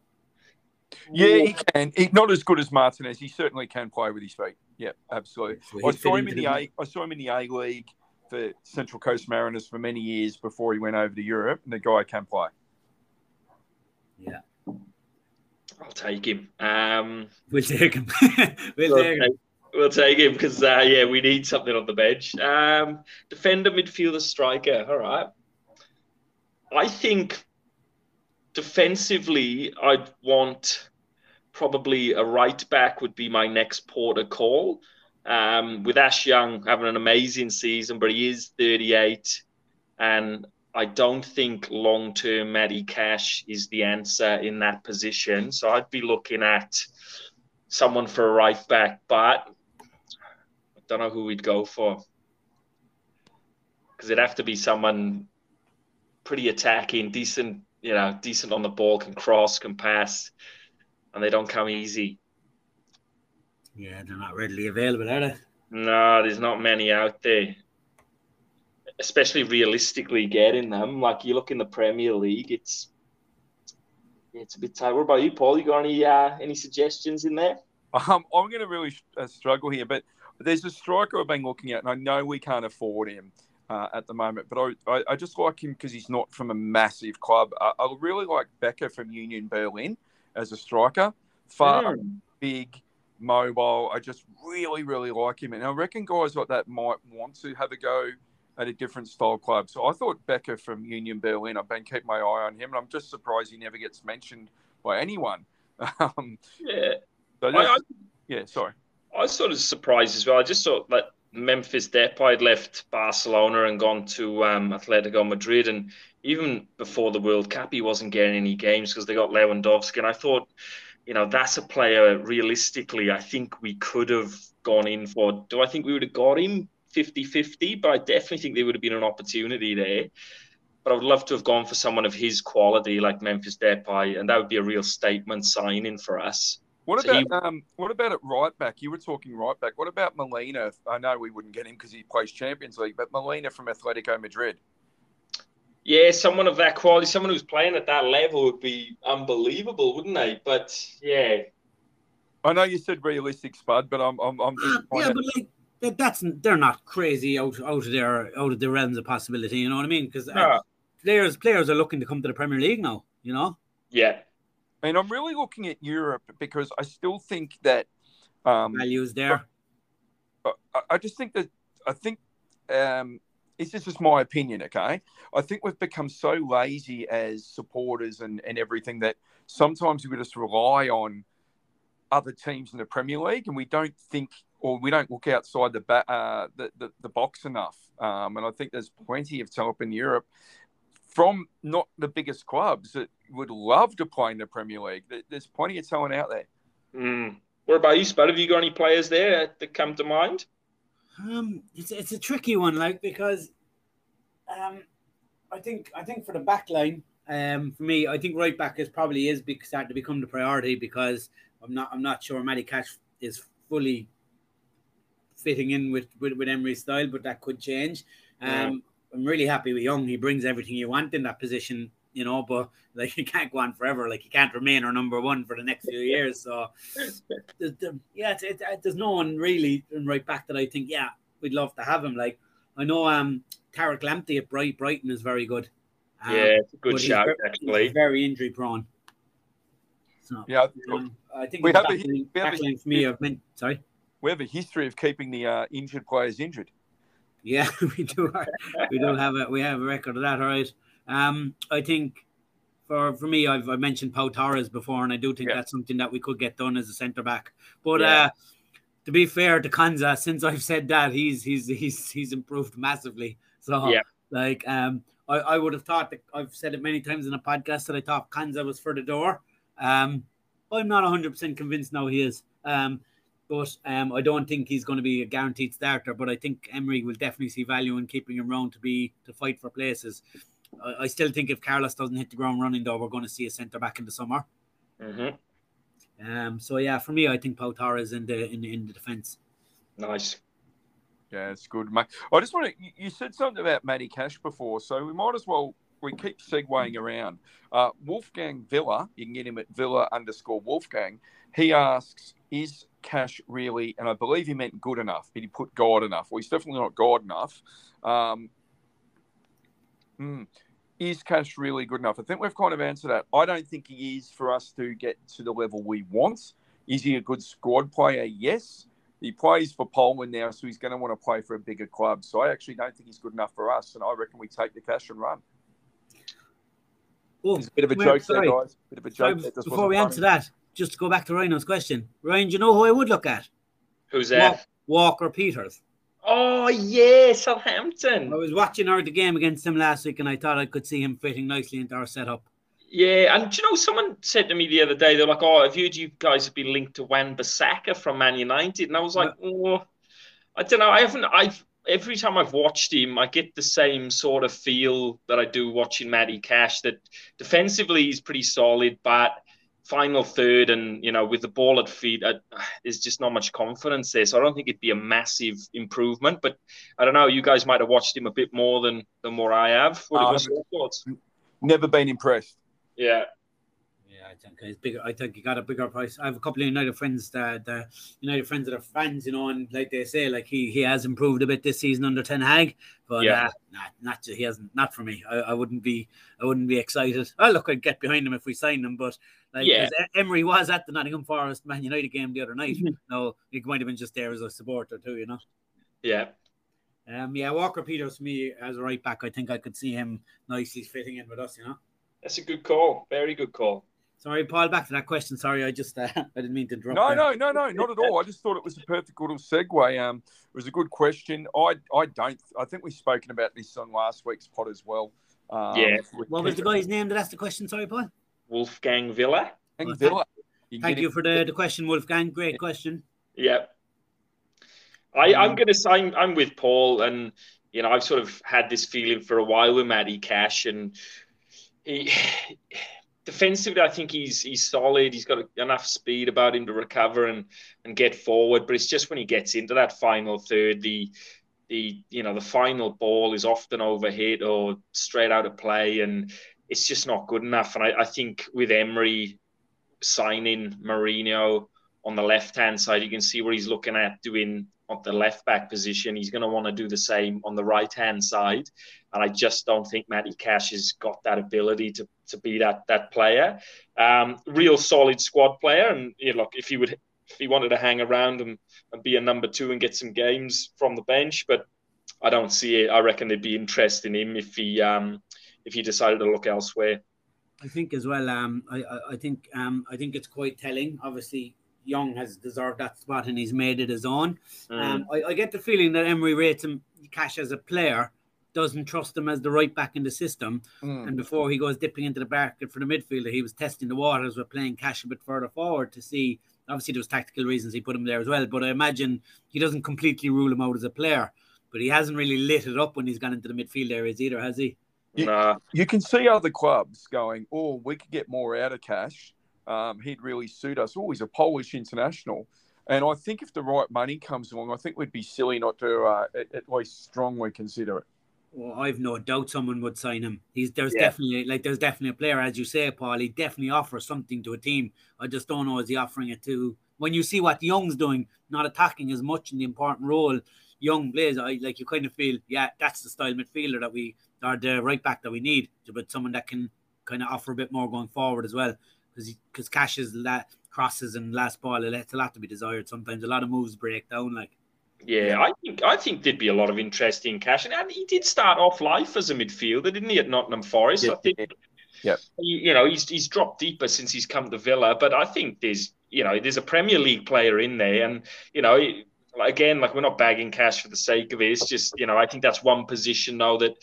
A: Yeah, he can. He, not as good as Martinez. He certainly can play with his feet. Yeah, absolutely.
B: So
A: I saw him in the A. I saw him in the A League for Central Coast Mariners for many years before he went over to Europe. And the guy can play.
B: Yeah,
C: I'll take him. Um,
B: we'll take him. <laughs> we'll
C: We'll
B: take him.
C: take, we'll take him because uh, yeah, we need something on the bench. Um, defender, midfielder, striker. All right. I think defensively, I'd want probably a right back would be my next port of call. Um, with Ash Young having an amazing season, but he is 38, and I don't think long term Matty Cash is the answer in that position. So I'd be looking at someone for a right back, but I don't know who we'd go for because it'd have to be someone pretty attacking, decent, you know, decent on the ball, can cross, can pass, and they don't come easy.
B: Yeah, they're not readily available, are they?
C: No, there's not many out there. Especially realistically getting them. Like you look in the Premier League, it's it's a bit tight. What about you, Paul? You got any uh, any suggestions in there?
A: Um, I'm going to really uh, struggle here, but there's a striker I've been looking at, and I know we can't afford him uh, at the moment, but I, I, I just like him because he's not from a massive club. I, I really like Becker from Union Berlin as a striker. Far,
C: Mm.
A: big, mobile. I just really, really like him. And I reckon guys like that might want to have a go at a different style club. So I thought Becker from Union Berlin, I've been keeping my eye on him, and I'm just surprised he never gets mentioned by anyone. <laughs> Um,
C: Yeah,
A: so
C: I, I,
A: yeah, sorry.
C: I was sort of surprised as well. I just thought that Memphis Depay had left Barcelona and gone to um, Atletico Madrid, and even before the World Cup, he wasn't getting any games because they got Lewandowski. And I thought, you know, that's a player realistically, I think we could have gone in for. Do I think we would have got him 50 50? But I definitely think there would have been an opportunity there. But I would love to have gone for someone of his quality like Memphis Depay, and that would be a real statement signing for us.
A: What
C: So
A: about um? What about at right back? You were talking right back. What about Molina? I know we wouldn't get him because he plays Champions League, but Molina from Atletico Madrid.
C: Yeah, someone of that quality, someone who's playing at that level would be unbelievable, wouldn't they? But yeah,
A: I know you said realistic, Spud, but I'm I'm, I'm just
B: Uh, yeah, but like that, that's they're not crazy out out of their out of their realms of possibility. You know what I mean? Because
C: No.
B: players players are looking to come to the Premier League now. You know.
C: yeah,
A: I mean, I'm really looking at Europe because I still think that um,
B: Values there.
A: I, I just think that I think um, this is just my opinion. Okay, I think we've become so lazy as supporters and and everything that sometimes we just rely on other teams in the Premier League, and we don't think or we don't look outside the ba- uh, the, the the box enough. Um, and I think there's plenty of talent in Europe from not the biggest clubs that would love to play in the Premier League. There's plenty of talent out there.
C: Mm. What about you, Spud? Have you got any players there that come to mind?
B: Um, it's it's a tricky one, like because, um, I think I think for the back line, um, for me, I think right back is probably is be, starting to become the priority because I'm not I'm not sure Matty Cash is fully fitting in with with, with Emery's style, but that could change. Um,
C: Yeah.
B: I'm really happy with Young. He brings everything you want in that position, you know. But like, <laughs> you can't go on forever. Like, you can't remain our number one for the next few years. So, there's, there- yeah, it's, it, it, there's no one really in right back that I think, yeah, we'd love to have him. Like, I know um Tariq Lamptey at Bright Brighton is very good. Um,
C: yeah, it's a good
B: but
C: shout,
B: very-
C: actually.
B: He's very injury prone. So,
A: Yeah,
B: um, I think
A: We
B: the
A: have a- we have a-
B: for me, I've meant sorry.
A: we have a history of keeping the uh, injured players injured.
B: Yeah, <laughs> we do. We don't have a we have a record of that. All right. Um, I think for for me, I've I mentioned Pau Torres before, and I do think
A: Yeah.
B: that's something that we could get done as a centre back. But
C: Yeah.
B: uh, to be fair to Konsa, since I've said that, he's he's he's he's improved massively. So
C: Yeah.
B: like um, I, I would have thought that I've said it many times in a podcast that I thought Konsa was for the door. Um, I'm not 100 percent convinced now he is. Um, but um, I don't think he's going to be a guaranteed starter. But I think Emery will definitely see value in keeping him around to be to fight for places. I, I still think if Carlos doesn't hit the ground running, though, we're going to see a centre back in the summer.
C: hmm
B: Um, so yeah, for me, I think Pau Torres in the in in the defence.
C: Nice.
A: Yeah, it's good, mate. I just want to. you- You said something about Matty Cash before, so we might as well. We keep segueing around. Uh, Wolfgang Villa, you can get him at Villa underscore Wolfgang. He asks, "Is Cash really?" And I believe he meant good enough. Did he put God enough. Well, he's definitely not God enough. Um, hmm, is Cash really good enough? I think we've kind of answered that. I don't think he is for us to get to the level we want. Is he a good squad player? Yes he plays for Poland now, so he's going to want to play for a bigger club. So I actually don't think he's good enough for us, and I reckon we take the cash and run.
B: Oh,
A: It's a bit of a joke
B: sorry.
A: there, guys. Bit of a joke. That just
B: before
A: wasn't
B: we
A: funny.
B: answer that, just to go back to Rhino's question, Ryan, do you know who I would look at?
C: Who's that?
B: Walker Peters.
C: Oh yeah, Southampton.
B: I was watching our the game against them last week, and I thought I could see him fitting nicely into our setup.
C: Yeah, and do you know someone said to me the other day, they're like, "Oh, I've heard you guys have been linked to Wan Bissaka from Man United," and I was like, "Oh, I don't know. I haven't. I've every time I've watched him, I get the same sort of feel that I do watching Matty Cash. That defensively he's pretty solid, but final third and you know with the ball at feet, I, there's just not much confidence there. So I don't think it'd be a massive improvement. But I don't know. You guys might have watched him a bit more than than what I have. What,
A: Uh,
C: what's your thoughts?
A: Never been impressed.
C: Yeah.
B: Think he's bigger. I think he got a bigger price. I have a couple of United friends that uh, United friends that are fans, you know, and like they say, like he he has improved a bit this season under Ten Hag, but
C: Yeah.
B: uh, not not he hasn't not for me. I, I wouldn't be I wouldn't be excited. I look, I'd get behind him if we signed him, but like
C: Yeah.
B: Emery was at the Nottingham Forest Man United game the other night. <laughs> no, he might have been just there as a supporter too, you know.
C: Yeah.
B: Um, yeah, Walker Peters me as a right back, I think I could see him nicely fitting in with us, you know.
C: That's a good call. Very good call.
B: Sorry, Paul. Back to that question. Sorry, I just uh, <laughs> I didn't mean to interrupt.
A: No,
B: there.
A: no, no, no, not at all. I just thought it was a perfect little segue. Um, it was a good question. I, I don't. I think we've spoken about this on last week's pod as well. Um,
C: Yeah.
B: What was the guy's name that asked the question? Sorry, Paul.
C: Wolfgang Villa.
A: and
B: Well,
A: Villa. You
B: Thank you
A: him-
B: for the, the question, Wolfgang. Great question.
C: Yeah. I, I'm
B: Um,
C: gonna say I'm, I'm with Paul, and you know I've sort of had this feeling for a while with Matty Cash, and he defensively, I think he's he's solid. He's got enough speed about him to recover and and get forward. But it's just when he gets into that final third, the the you know the final ball is often overhit or straight out of play, and it's just not good enough. And I, I think with Emery signing Moreno on the left hand side, you can see where he's looking at doing on the left back position. He's going to want to do the same on the right hand side, and I just don't think Matty Cash has got that ability to to be that that player. Um, real solid squad player, and you know, look if he would if he wanted to hang around and, and be a number two and get some games from the bench, but I don't see it. I reckon there'd be interest in him if he um, if he decided to look elsewhere.
B: I think as well. Um, I, I think um, I think it's quite telling. Obviously, Young has deserved that spot and he's made it his own. Mm. Um, I, I, get the feeling that Emery rates him Cash as a player, doesn't trust him as the right back in the system. Mm. And before he goes dipping into the market for the midfielder, he was testing the waters with playing Cash a bit further forward to see. Obviously, there was tactical reasons he put him there as well, but I imagine he doesn't completely rule him out as a player. But he hasn't really lit it up when he's gone into the midfield areas either, has he?
A: You, nah. you can see other clubs going, "Oh, we could get more out of Cash." um, he'd really suit us. Oh, he's a Polish international. And I think if the right money comes along, I think we'd be silly not to uh, at, at, least strongly consider it.
B: Well, I've no doubt someone would sign him. He's there's yeah. definitely like there's definitely a player, as you say, Paul. He definitely offers something to a team. I just don't know is he offering it to when you see what Young's doing, not attacking as much in the important role. Young plays, I like you kind of feel, yeah, that's the style midfielder that we are the right back that we need, but someone that can kind of offer a bit more going forward as well because because Cash's la- crosses and last ball it's a lot to be desired. Sometimes a lot of moves break down. Like,
C: yeah, I think I think there'd be a lot of interest in Cash, and he did start off life as a midfielder, didn't he, at Nottingham Forest?
A: Yeah. I think,
C: yeah, you know, he's he's dropped deeper since he's come to Villa, but I think there's you know there's a Premier League player in there, and you know. Again, like we're not bagging cash for the sake of it. It's just, you know, I think that's one position now that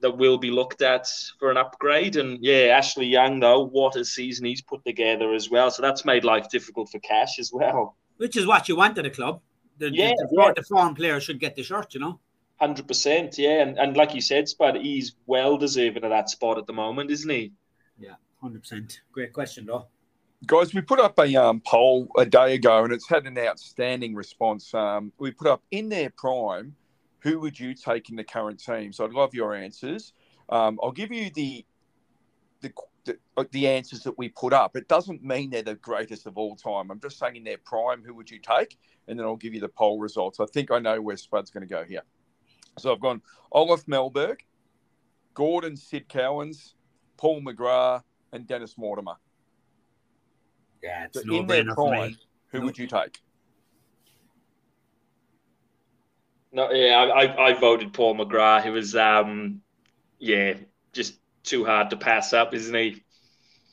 C: that will be looked at for an upgrade. And yeah, Ashley Young, though, what a season he's put together as well. So that's made life difficult for Cash as well.
B: Which is what you want at a club. The, yeah, the, the, yeah. the foreign player should get the shirt, you know.
C: Hundred percent, yeah, and and like you said, Spud, he's well deserving of that spot at the moment, isn't he?
B: Yeah, hundred percent. Great question, though.
A: Guys, we put up a um, poll a day ago, and it's had an outstanding response. Um, we put up in their prime who would you take in the current team? So I'd love your answers. Um, I'll give you the, the the uh, the answers that we put up. It doesn't mean they're the greatest of all time. I'm just saying in their prime, who would you take? And then I'll give you the poll results. I think I know where Spud's going to go here. So I've gone Olof Mellberg, Gordon Sid Cowans, Paul McGrath, and Dennis Mortimer.
B: Yeah, it's so no in their prime,
A: who no. would you take?
C: No, yeah, I, I voted Paul McGrath. He was, um, yeah, just too hard to pass up, isn't he?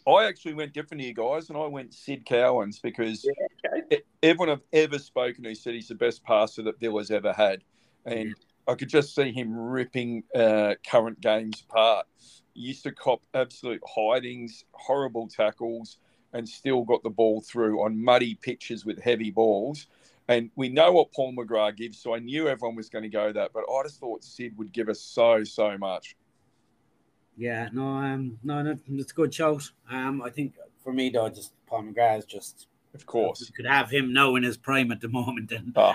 A: I actually went different to you guys, and I went Sid Cowans because yeah, okay. everyone I've ever spoken to said he's the best passer that Villa's ever had, and I could just see him ripping uh, current games apart. He used to cop absolute hidings, horrible tackles, and still got the ball through on muddy pitches with heavy balls. And we know what Paul McGrath gives, so I knew everyone was going to go that, but I just thought Sid would give us so, so much.
B: Yeah, no, um, no, no, it's a good shout. Um, I think for me though, just Paul McGrath is just
A: of course.
B: you could have him now in his prime at the moment, and oh.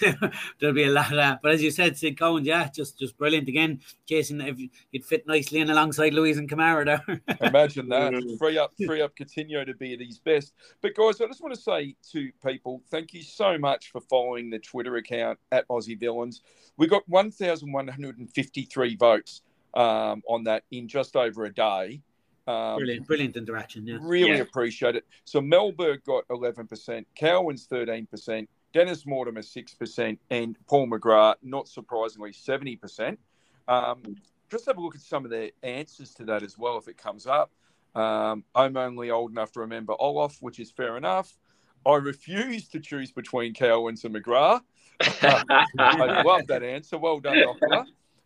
B: <laughs> there'll be a lot of that. But as you said, Sid Cowans, yeah, just just brilliant again. Jason, if you'd fit nicely in alongside Luiz and Kamara there. <laughs>
A: Imagine that. Free up, free up Coutinho to be at his best. But guys, I just want to say to people, thank you so much for following the Twitter account at Aussie Villains. We got 1,153 votes um, on that in just over a day.
B: Um, brilliant, brilliant interaction. Yeah,
A: really
B: yeah.
A: appreciate it. So Mellberg got eleven percent, Cowans thirteen percent, Dennis Mortimer six percent, and Paul McGrath, not surprisingly, seventy percent. Um, just have a look at some of the answers to that as well, if it comes up. Um, I'm only old enough to remember Olof, which is fair enough. I refuse to choose between Cowans and McGrath. <laughs> I love that answer. Well done, Doctor.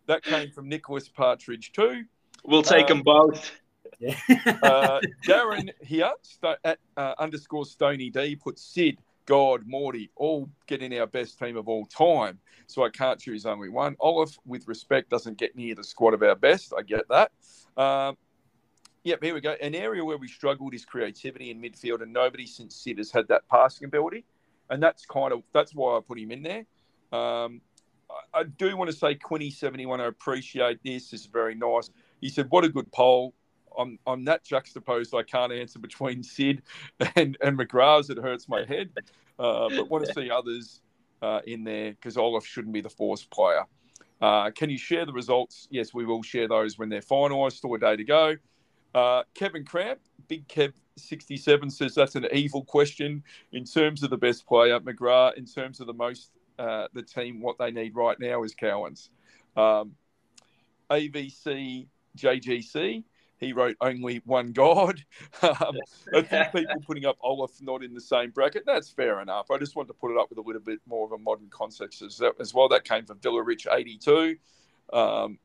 A: That came from Nicholas Partridge too.
C: We'll take um, them both.
A: Yeah. <laughs> uh, Darren here st- at uh, underscore Stony D put Sid, God, Morty, all getting our best team of all time. So I can't choose only one. Olive, with respect, doesn't get near the squad of our best. I get that. Um, Yep, here we go. An area where we struggled is creativity in midfield, and nobody since Sid has had that passing ability, and that's kind of that's why I put him in there. Um, I, do want to say Quinny seventy one. I appreciate this. This is very nice. He said, "What a good poll." I'm I'm that juxtaposed. I can't answer between Sid and and McGrath's. It hurts my head, uh, but want to see others uh, in there because Olof shouldn't be the force player. Uh, can you share the results? Yes, we will share those when they're finalised. Still a day to go. Uh, Kevin Cramp, Big Kev 67 says that's an evil question in terms of the best player. McGrath, in terms of the most, uh, the team, what they need right now is Cowans. Um, AVC JGC, he wrote only one God. <laughs> um, I think people putting up Olof not in the same bracket. That's fair enough. I just wanted to put it up with a little bit more of a modern context as, as well. That came from Villa Rich 82. Um,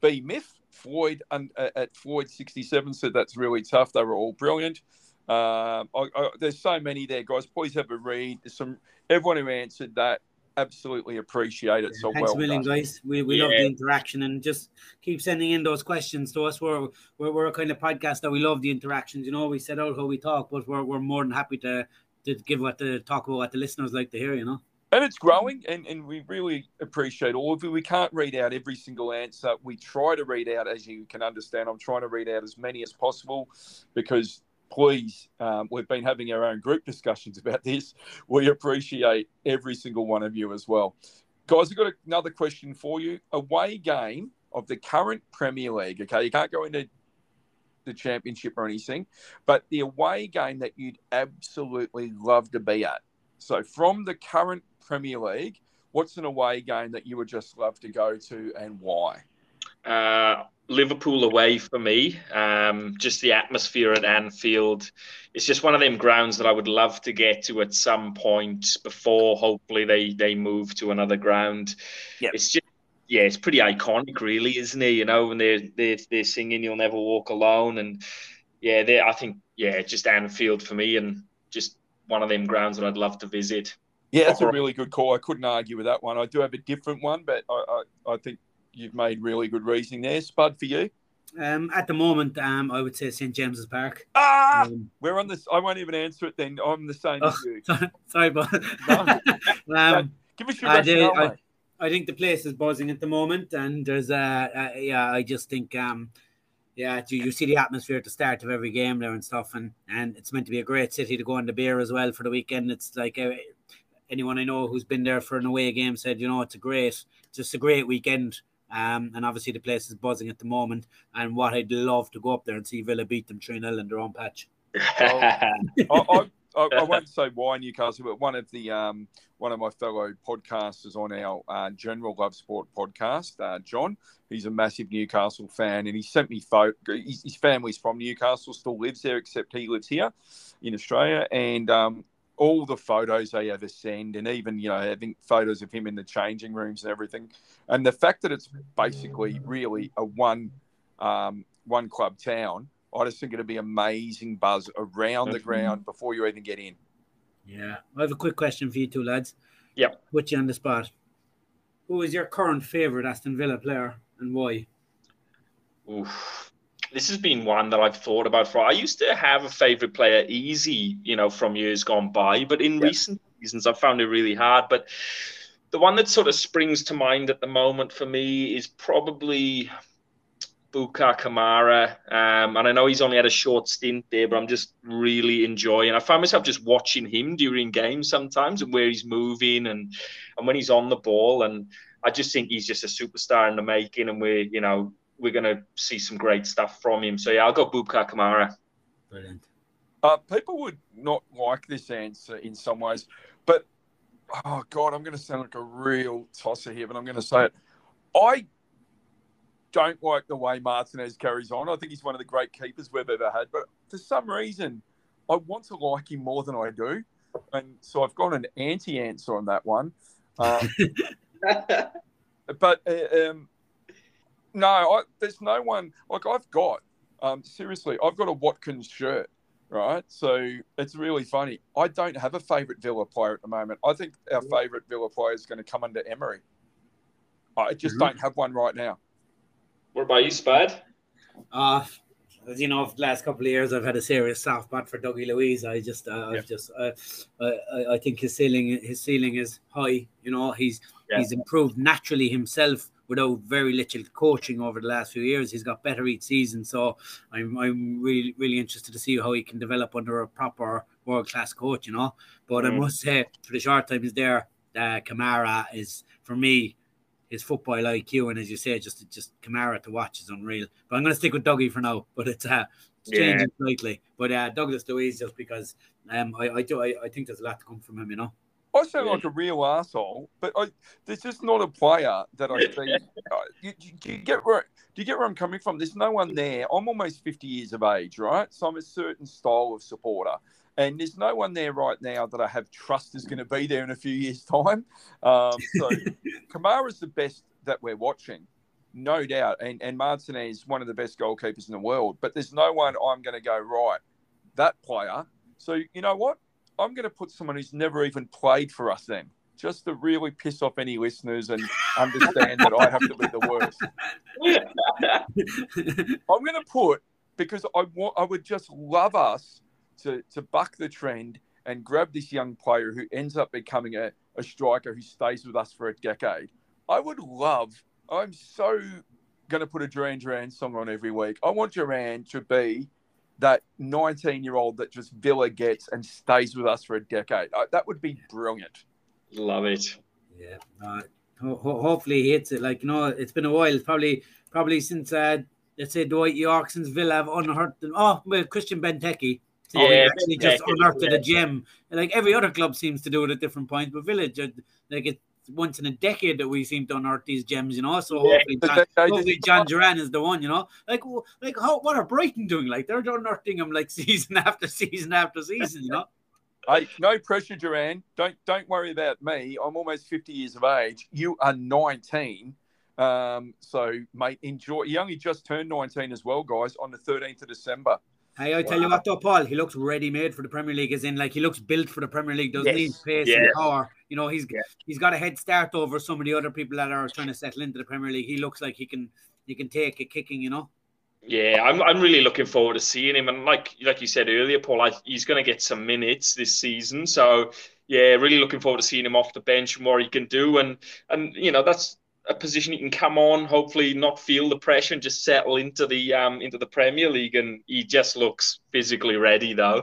A: B Myth, Floyd uh, at Floyd 67 said that's really tough. They were all brilliant. Um, I, I, there's so many there, guys. Please have a read. There's some everyone who answered that absolutely appreciate it. So
B: Thanks
A: well
B: a million,
A: done.
B: guys. We, we
C: Yeah.
B: love the interaction and just keep sending in those questions to us. We're, we're we're a kind of podcast that we love the interactions. You know, we set out how we talk, but we're, we're more than happy to to give what to talk about what the listeners like to hear. You know.
A: And it's growing, and, and we really appreciate all of you. We can't read out every single answer. We try to read out, as you can understand, I'm trying to read out as many as possible because, please, um, we've been having our own group discussions about this. We appreciate every single one of you as well. Guys, I've got another question for you. Away game of the current Premier League, okay? You can't go into the championship or anything, but the away game that you'd absolutely love to be at. So, from the current Premier League, what's an away game that you would just love to go to and why?
C: Uh, Liverpool away for me. Um, just the atmosphere at Anfield. It's just one of them grounds that I would love to get to at some point before hopefully they they move to another ground.
A: Yep.
C: It's just yeah, it's pretty iconic, really, isn't it? You know, when they're they're, they're singing "You'll Never Walk Alone," and yeah, they I think yeah, just Anfield for me, and just one of them grounds that I'd love to visit.
A: Yeah, that's a really good call. I couldn't argue with that one. I do have a different one, but I, I, I think you've made really good reasoning there. Spud for you.
B: Um, at the moment, um, I would say St James's Park.
A: Ah,
B: Um,
A: we're on this. I won't even answer it then. I'm the same as you. <laughs>
B: sorry, but
A: No. <laughs>
B: um,
A: Give us your
B: I did- I- I think the place is buzzing at the moment, and there's uh, uh yeah, I just think um, yeah, you, you see the atmosphere at the start of every game there and stuff, and and it's meant to be a great city to go on the beer as well for the weekend. It's like uh, anyone I know who's been there for an away game said, you know, it's a great, just a great weekend. Um, and obviously the place is buzzing at the moment. And what I'd love to go up there and see Villa beat them 3 0 in their own patch. <laughs>
A: I, I, I, I won't say why Newcastle, but one of the um, one of my fellow podcasters on our uh, General Love Sport podcast, uh, John, he's a massive Newcastle fan, and he sent me photo. His, his family's from Newcastle, still lives there, except he lives here in Australia, and um, all the photos they ever send, and even you know having photos of him in the changing rooms and everything, and the fact that it's basically really a one um, one club town. I just think it'd be amazing buzz around the ground before you even get in.
B: Yeah. I have a quick question for you two lads.
C: Yep.
B: Put you on the spot. Who is your current favourite Aston Villa player and why?
C: Oof. This has been one that I've thought about for. I used to have a favorite player, easy, you know, from years gone by, but in
A: Yeah.
C: recent seasons, I've found it really hard. But the one that sort of springs to mind at the moment for me is probably Buka Kamara. Um, and I know he's only had a short stint there, but I'm just really enjoying. I find myself just watching him during games sometimes and where he's moving and and when he's on the ball. And I just think he's just a superstar in the making, and we're you know we're going to see some great stuff from him. So yeah, I'll go Bubka Kamara.
B: Brilliant.
A: Uh, people would not like this answer in some ways, but oh god, I'm going to sound like a real tosser here, but I'm going to say it. I don't like the way Martinez carries on. I think he's one of the great keepers we've ever had, but for some reason, I want to like him more than I do, and so I've got an anti-answer on that one. Um, <laughs> but uh, um, no, I, there's no one like I've got. Um, seriously, I've got a Watkins shirt, right? So it's really funny. I don't have a favourite Villa player at the moment. I think our favourite Villa player is going to come under Emery. I just
B: Mhm.
A: don't have one right now.
C: What about you, Spud?
B: Uh, as you know, the last couple of years, I've had a serious soft spot for Dougie Luiz. I just, uh,
A: Yeah.
B: I've just, uh, I, I think his ceiling, his ceiling is high. You know, he's
C: Yeah.
B: he's improved naturally himself without very little coaching over the last few years. He's got better each season. So I'm, I'm really, really interested to see how he can develop under a proper world class coach. You know, but I
C: Mm.
B: must say, for the short time he's there, uh, Kamara is for me his football IQ, and as you say, just just Kamara to watch is unreal. But I'm going to stick with Dougie for now. But it's uh, it's
C: Yeah.
B: changing slightly. But uh, Douglas Luiz, just because um, I, I do I, I think there's a lot to come from him. You know.
A: I sound
C: Yeah.
A: like a real asshole, but I, there's just not a player that I see. <laughs> uh, you, you, do you get where do you get where I'm coming from? There's no one there. I'm almost 50 years of age, right? So I'm a certain style of supporter, and there's no one there right now that I have trust is going to be there in a few years' time. Um, so <laughs> Kamara's the best that we're watching, no doubt, and and Martinez is one of the best goalkeepers in the world. But there's no one I'm going to go right that player. So you know what? I'm going to put someone who's never even played for us then, just to really piss off any listeners and understand that I have to be the worst. <laughs> I'm going to put because I want, I would just love us to to buck the trend and grab this young player who ends up becoming a, a striker who stays with us for a decade. I would love. I'm so going to put a Duran Duran song on every week. I want Duran to be that 19 year old that just Villa gets and stays with us for a decade. Uh, that would be brilliant.
C: Love it.
B: Yeah. Uh, ho- ho- hopefully he hits it. Like you know, it's been a while. It's probably probably since uh, let's say Dwight Yorke since Villa have unearthed them. Oh, well, Christian Benteke. So he
C: Yeah,
B: actually just unearthed
C: yeah.
B: a gem. Like every other club seems to do it at different points, but Villa just like it's once in a decade that we seem to unearth these gems. You know, so hopefully,
A: Jhon,
B: hopefully Jhon Duran is the one. You know, like like how what are Brighton doing? Like they're unearthing him like <laughs> season after season after season. You know. <laughs>
A: Hey, no pressure, Duran. Don't don't worry about me. I'm almost 50 years of age. You are 19. Um, so, mate, enjoy. He only just turned 19 as well, guys, on the 13th of December.
B: Hey, I tell you what, though, Paul, he looks ready made for the Premier League. As in, like he looks built for the Premier League, doesn't he?
C: Yes.
B: Pace
C: Yeah.
B: and power. You know, he's
C: Yeah.
B: he's got a head start over some of the other people that are trying to settle into the Premier League. He looks like he can he can take a kicking. You know.
C: Yeah, I'm, I'm really looking forward to seeing him. And like like you said earlier, Paul, I, he's going to get some minutes this season. So yeah, really looking forward to seeing him off the bench and what he can do. And and you know that's a position he can come on, hopefully not feel the pressure and just settle into the um into the Premier League. And he just looks physically ready though.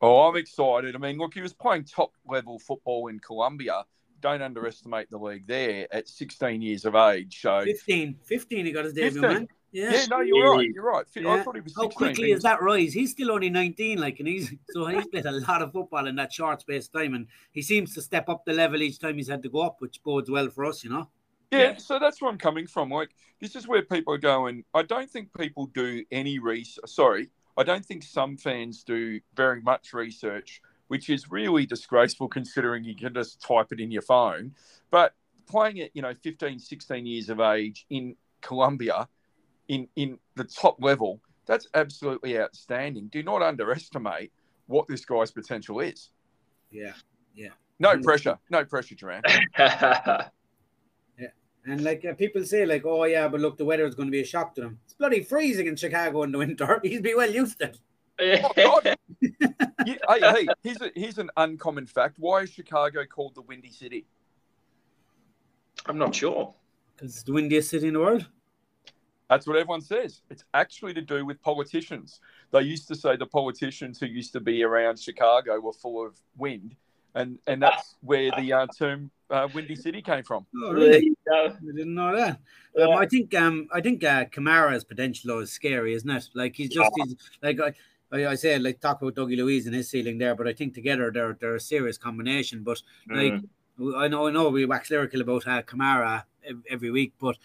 A: Oh, I'm excited. I mean, look, he was playing top level football in Colombia. Don't underestimate the league there at 16 years of age. So,
B: 15, 15 he got his debut,
A: 15.
B: man. Yeah.
A: yeah, no, you're right. You're right. I thought he was 16.
B: How quickly
A: but
B: is that rise? He's still only 19, like, and he's so he's played a lot of football in that short space time, and he seems to step up the level each time he's had to go up, which bodes well for us, you know.
A: Yeah,
C: Yeah.
A: so that's where I'm coming from. Like, this is where people are going. I don't think people do any research. Sorry, I don't think some fans do very much research, which is really disgraceful considering you can just type it in your phone. But playing at, you know, 15, 16 years of age in Colombia, in, in the top level, that's absolutely outstanding. Do not underestimate what this guy's potential is.
B: Yeah.
A: Yeah.
B: No
A: pressure. No pressure, Duran. <laughs>
B: And like uh, people say, like, oh yeah, but look, the weather is going to be a shock to them. It's bloody freezing in Chicago in the winter. <laughs> He'd be well used to it.
A: Oh, <laughs> God. Yeah, hey, hey, here's, a, here's an uncommon fact. Why is Chicago called the Windy City?
C: I'm not sure.
B: Because it's the windiest city in the world.
A: That's what everyone says. It's actually to do with politicians. They used to say the politicians who used to be around Chicago were full of wind, and, and that's where the uh, term uh, Windy City came from.
B: Oh, really?
C: Go.
B: I didn't know that. Um, I think um, I think uh, Kamara's potential though is scary, isn't it? Like he's just he's like I, I, I say like talk about Dougie Luiz and his ceiling there, but I think together they're they're a serious combination. But like
C: Mm.
B: I know I know we wax lyrical about uh, Kamara every week, but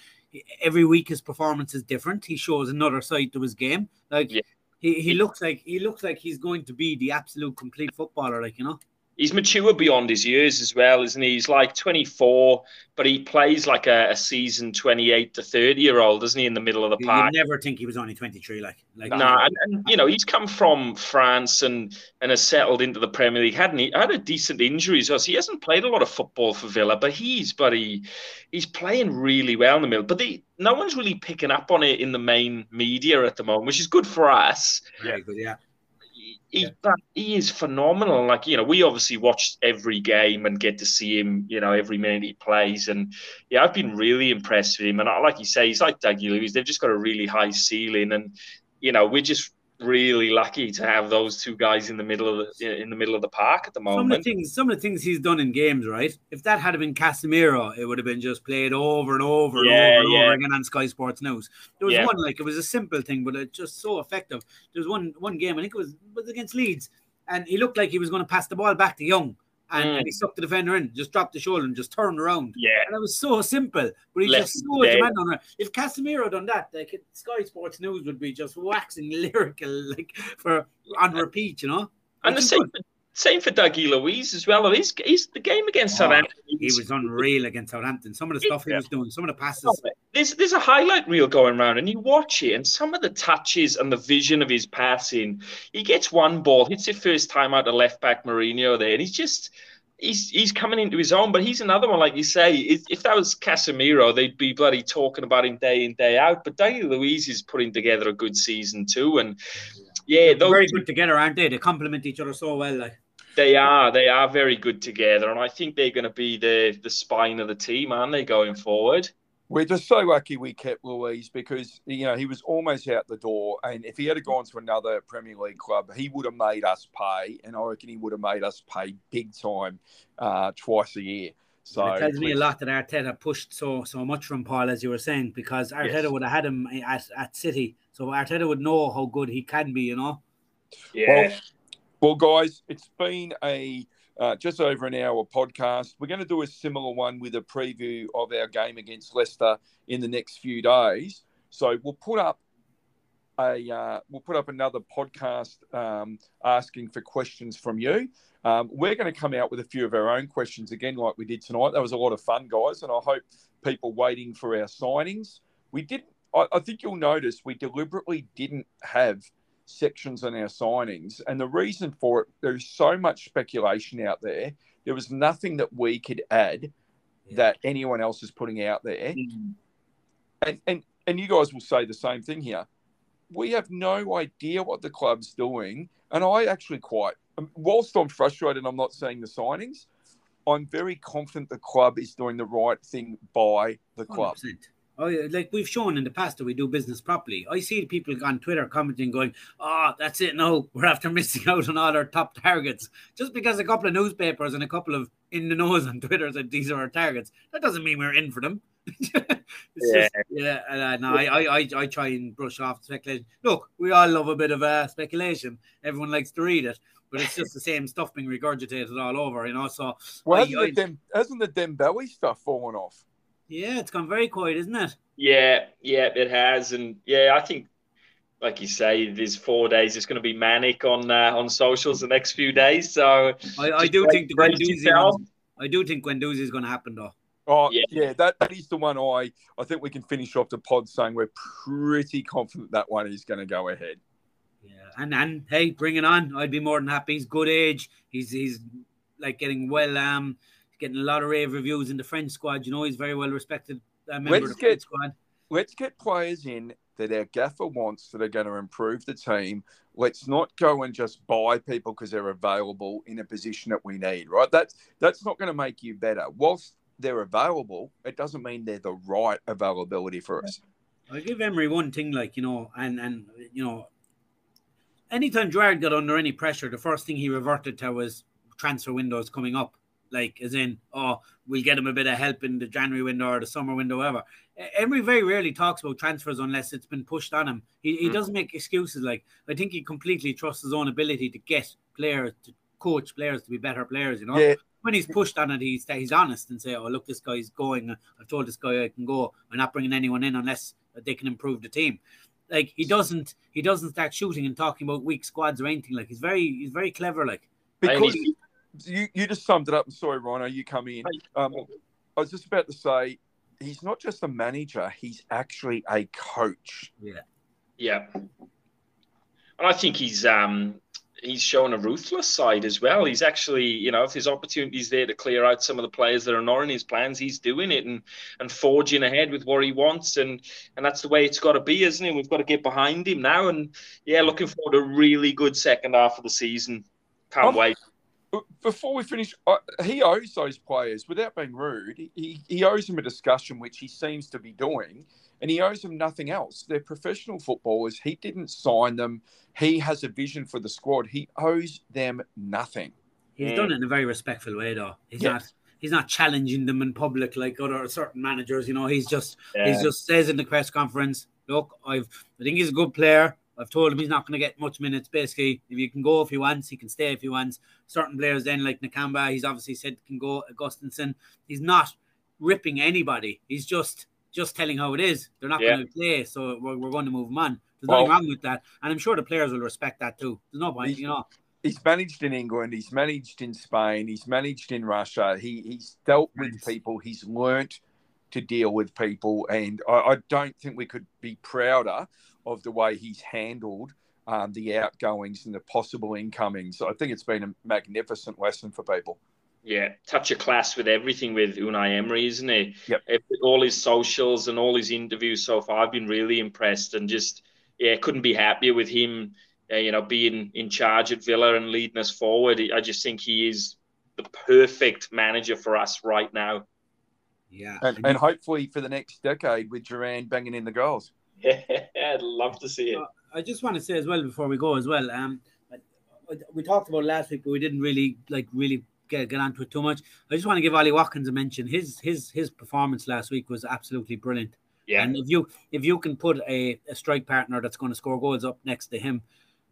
B: every week his performance is different. He shows another side to his game. Like
C: Yeah.
B: he, he looks like he looks like he's going to be the absolute complete footballer. Like you know.
C: He's mature beyond his years as well, isn't he? He's like 24, but he plays like a, a seasoned 28 to 30 year old, doesn't he, in the middle of the
B: You
C: park?
B: would never think he was only 23. Like, like
C: No, and, and you know he's come from France and and has settled into the Premier League. Hadn't he? Had a decent injury, so he hasn't played a lot of football for Villa, but he's but he he's playing really well in the middle. But the, no one's really picking up on it in the main media at the moment, which is good for us.
B: very good. Yeah.
C: He, he-
B: Yeah.
C: he is phenomenal. Like you know, we obviously watch every game and get to see him. You know, every minute he plays, and yeah, I've been really impressed with him. And I- like you say, he's like Dougie Luiz. They've just got a really high ceiling, and you know, we're just really lucky to have those two guys in the middle of the in the middle of the park at the moment.
B: Some of the things, some of the things he's done in games, right? If that had been Casemiro, it would have been just played over and over and
C: Yeah,
B: over and
C: yeah.
B: over again on Sky Sports News. There was
C: Yeah.
B: one like it was a simple thing, but it's just so effective. There was one one game, I think it was was against Leeds, and he looked like he was going to pass the ball back to Young, and,
C: Mm.
B: and he sucked the defender in, just dropped the shoulder and just turned around.
C: Yeah,
B: And it was so simple, but he's
C: Left
B: just so demanding on it. If Casemiro done that, like Sky Sports News would be just waxing <laughs> lyrical, like for on repeat, you know.
C: and the same. Same for Dougie Luiz as well. He's, he's the game against
B: Oh,
C: Southampton.
B: He was unreal against Southampton. Some of the stuff he
C: Yeah.
B: was doing, some of the passes.
C: Oh, there's there's a highlight reel going around, and you watch it, and some of the touches and the vision of his passing. He gets one ball, hits it first time out to left back Moreno there, and he's just he's he's coming into his own. But he's another one, like you say. If, if that was Casemiro, they'd be bloody talking about him day in day out. But Dougie Luiz is putting together a good season too, and yeah,
B: They're
C: those
B: very good together, aren't they? They complement each other so well. Like
C: they are they are very good together, and I think they're going to be the the spine of the team, aren't they, going forward?
A: We're just so lucky we kept Luiz because you know he was almost out the door, and if he had gone to another Premier League club, he would have made us pay, and I reckon he would have made us pay big time uh, twice a year. So
B: it tells me a lot that Arteta pushed so so much from Paul, as you were saying, because Arteta
C: Yes.
B: would have had him at, at City, so Arteta would know how good he can be. You know.
C: Yeah.
A: Well, guys, it's been a uh, just over an hour podcast. We're going to do a similar one with a preview of our game against Leicester in the next few days. So we'll put up a uh, we'll put up another podcast um, asking for questions from you. Um, we're going to come out with a few of our own questions again, like we did tonight. That was a lot of fun, guys, and I hope people waiting for our signings. We didn't. I, I think you'll notice we deliberately didn't have sections on our signings. And the reason for it, there's so much speculation out there. There was nothing that we could add that anyone else is putting out there. And, and, and you guys will say the same thing here. We have no idea what the club's doing. And I actually quite, um, whilst I'm frustrated, I'm not seeing the signings. I'm very confident the club is doing the right thing by the club.
B: 100%. Oh, like we've shown in the past that we do business properly. I see people on Twitter commenting, going, "Oh, that's it. No, we're after missing <laughs> out on all our top targets just because a couple of newspapers and a couple of in the nose on Twitter said these are our targets. That doesn't mean we're in for them." <laughs> It's
C: Yeah.
B: just- yeah. Uh, no, I, I, I, I try and brush off speculation. Look, we all love a bit of uh, speculation. Everyone likes to read it, but it's just the same stuff being regurgitated all over, you know. So,
A: Well,
B: I-
A: hasn't,
B: I-
A: the Dem- hasn't the Dembele stuff fallen off?
B: Yeah, it's gone very quiet, isn't it?
C: Yeah, yeah, it has, and yeah, I think, like you say, these four days it's going to be manic on uh, on socials the next few days. So
B: I, I do think the
C: brace
B: Guendouzi I do think Guendouzi is going to happen though.
A: Oh
C: Yeah.
A: yeah, that, that is the one I I think we can finish off the pod saying we're pretty confident that one is going to go ahead.
B: Yeah, and and hey, bring it on. I'd be more than happy. He's good age. He's he's like getting well. Um, getting a lot of rave reviews in the French squad. You know, he's very well respected uh, member
A: Let's
B: of the
A: get-
B: French squad.
A: Let's get players in that our gaffer wants that are going to improve the team. Let's not go and just buy people because they're available in a position that we need. Right? That's that's not going to make you better. Whilst they're available, it doesn't mean they're the right availability for us.
B: I give Emery one thing, like you know, and and you know, anytime Gerrard got under any pressure, the first thing he reverted to was transfer windows coming up. Like, as in, oh, we'll get him a bit of help in the January window or the summer window, whatever. Emery very rarely talks about transfers unless it's been pushed on him. He, he
C: Mm.
B: doesn't make excuses. Like, I think he completely trusts his own ability to get players, to coach players to be better players, you know?
A: Yeah,
B: when he's pushed on it, he's he's honest and say, "Oh, look, this guy's going. I've told this guy I can go. I'm not bringing anyone in unless they can improve the team." Like he doesn't he doesn't start shooting and talking about weak squads or anything. Like he's very he's very clever. Like
A: because
C: he's,
A: you, you just summed it up. I'm sorry, Rhino, you come in. Um, I was just about to say, he's not just a manager; he's actually a coach.
B: Yeah.
C: Yeah. And I think he's um he's shown a ruthless side as well. He's actually, you know, if there's opportunities there to clear out some of the players that are not in his plans, he's doing it and and forging ahead with what he wants, and and that's the way it's got to be, isn't it? We've got to get behind him now, and yeah, looking forward to a really good second half of the season. Can't
A: Um,
C: wait.
A: Before we finish, uh, he owes those players, without being rude, he, he owes them a discussion, which he seems to be doing, and he owes them nothing else. They're professional footballers. He didn't sign them. He has a vision for the squad. He owes them nothing.
B: He's
C: Mm.
B: done it in a very respectful way, though. He's
A: Yeah.
B: not. He's not challenging them in public like other certain managers. You know, he's just
C: Yeah.
B: he's just says in the press conference, "Look, I've I think he's a good player. I've told him he's not going to get much minutes. Basically, if he can go if he wants, he can stay if he wants. Certain players then like Nakamba, he's obviously said can go. Augustinsson, he's not ripping anybody. He's just just telling how it is. They're not
C: Yeah.
B: going to play, so we're, we're going to move them on. There's
A: Well-
B: nothing wrong with that, and I'm sure the players will respect that too. There's no point,
A: He's-
B: you know.
A: He's managed in England. He's managed in Spain. He's managed in Russia. He, he's dealt with
B: Nice.
A: people. He's learnt to deal with people. And I, I don't think we could be prouder of the way he's handled um, the outgoings and the possible incomings. I think it's been a magnificent lesson for people.
C: Yeah, touch of class with everything with Unai Emery, isn't it?
A: Yep.
C: Ev- All his socials and all his interviews so far, I've been really impressed and just yeah, couldn't be happier with him. Uh, you know, being in charge at Villa and leading us forward. I just think he is the perfect manager for us right now.
B: Yeah,
A: And, and hopefully for the next decade with Duran banging in the goals. <laughs>
C: I'd love to see it.
B: I just want to say as well before we go as well. Um, we talked about last week, but we didn't really like really get get onto it too much. I just want to give Ollie Watkins a mention. His his his performance last week was absolutely brilliant.
C: Yeah,
B: And if you if you can put a, a strike partner that's going to score goals up next to him,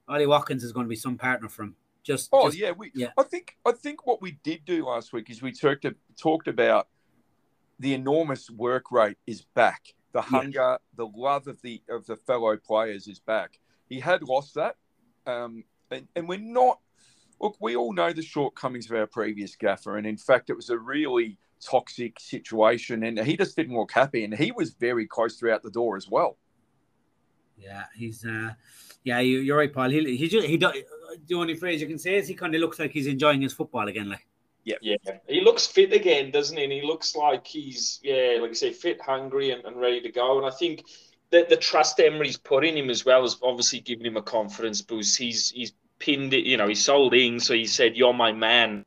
B: Ollie Watkins is going to be some partner for him. Just,
A: Oh
B: just-
A: yeah, we.
B: yeah.
A: I think I think what we did do last week is we talked talked about the enormous work rate is back. The hunger, the love of the of the fellow players is back. He had lost that, um, and, and we're not. Look, we all know the shortcomings of our previous gaffer, and in fact, it was a really toxic situation, and he just didn't look happy, and he was very close throughout the door as well.
B: Yeah, he's uh, yeah, you, you're right, Paul. He he just, he do, the only phrase you can say is he kind of looks like he's enjoying his football again. Like
C: yeah. yeah. He looks fit again, doesn't he? And he looks like he's yeah, like I say, fit, hungry, and, and ready to go. And I think that the trust Emery's put in him as well has obviously giving him a confidence boost. He's he's pinned it, you know, he sold in, so he said, "You're my man."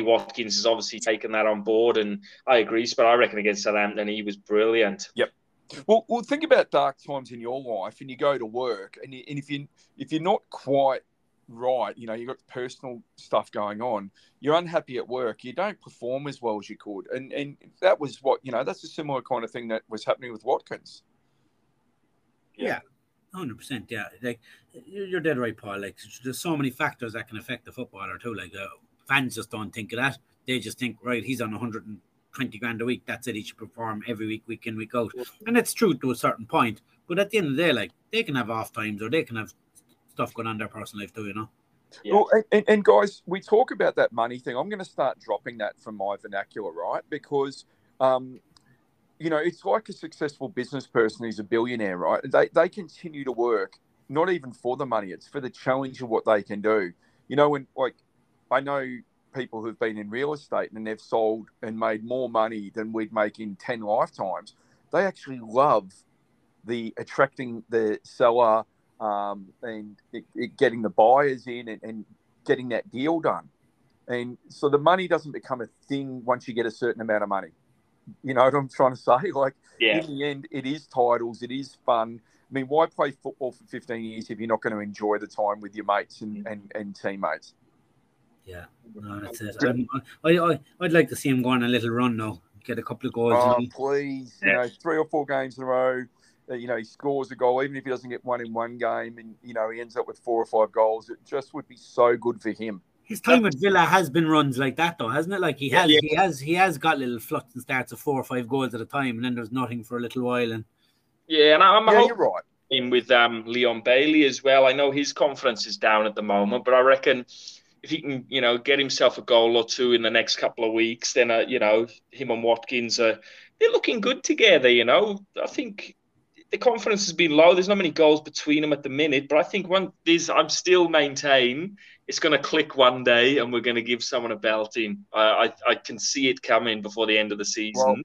C: Watkins has obviously taken that on board, and I agree. But I reckon against Southampton, he was brilliant. Yep.
A: Well, well, think about dark times in your life, and you go to work, and, you, and if you if you're not quite right, you know, you've got personal stuff going on, you're unhappy at work, you don't perform as well as you could, and and that was what you know. That's a similar kind of thing that was happening with Watkins. Yeah.
B: Hundred percent, yeah. Like you're you're dead right, Paul. Like there's so many factors that can affect the footballer too. Like uh, fans just don't think of that. They just think, right, he's on 120 grand a week. That's it. He should perform every week, week in, week out. And it's true to a certain point. But at the end of the day, like they can have off times or they can have stuff going on in their personal life too. You know.
C: Yeah.
A: Well, and, and, and guys, we talk about that money thing. I'm going to start dropping that from my vernacular, right? Because, um, you know, it's like a successful business person who's a billionaire, right? They, they continue to work, not even for the money, it's for the challenge of what they can do. You know, when, like, I know people who've been in real estate and they've sold and made more money than we'd make in 10 lifetimes. They actually love the attracting the seller, um, and it, it getting the buyers in and, and getting that deal done. And so the money doesn't become a thing once you get a certain amount of money. You know what I'm trying to say? <laughs> Like
C: Yeah,
A: in the end, it is titles, it is fun. I mean, why play football for 15 years if you're not going to enjoy the time with your mates and, and, and teammates?
B: Yeah. No, that's it. I'm, I, I, I'd like to see him go on a little run now. Get a couple of goals.
A: Oh,
B: you know.
A: please, you know, three or four games in a row. You know, he scores a goal, even if he doesn't get one in one game, and you know he ends up with four or five goals. It just would be so good for him.
B: His time at Villa has been runs like that, though, hasn't it? Like he has,
C: Yeah.
B: he has, he has got little fluts and starts of four or five goals at a time, and then there's nothing for a little while. And
C: yeah, and I'm
A: Yeah,
C: hoping
A: you're right.
C: him with um, Leon Bailey as well. I know his confidence is down at the moment, but I reckon if he can, you know, get himself a goal or two in the next couple of weeks, then uh, you know, him and Watkins are they're looking good together. You know, I think the confidence has been low. There's not many goals between them at the minute, but I think one these I'm still maintain it's going to click one day, and we're going to give someone a belting. I, I I can see it coming before the end of the season. Well,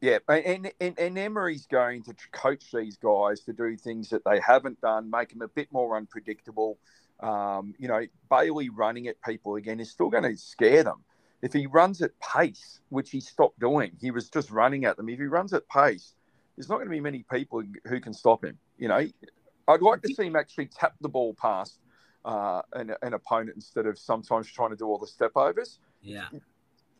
A: yeah, and, and and Emery's going to coach these guys to do things that they haven't done, make them a bit more unpredictable. Um, you know, Bailey running at people again is still going to scare them. If he runs at pace, which he stopped doing, he was just running at them. If he runs at pace, there's not going to be many people who can stop him. You know, I'd like to see him actually tap the ball past uh, an, an opponent instead of sometimes trying to do all the step overs.
B: Yeah.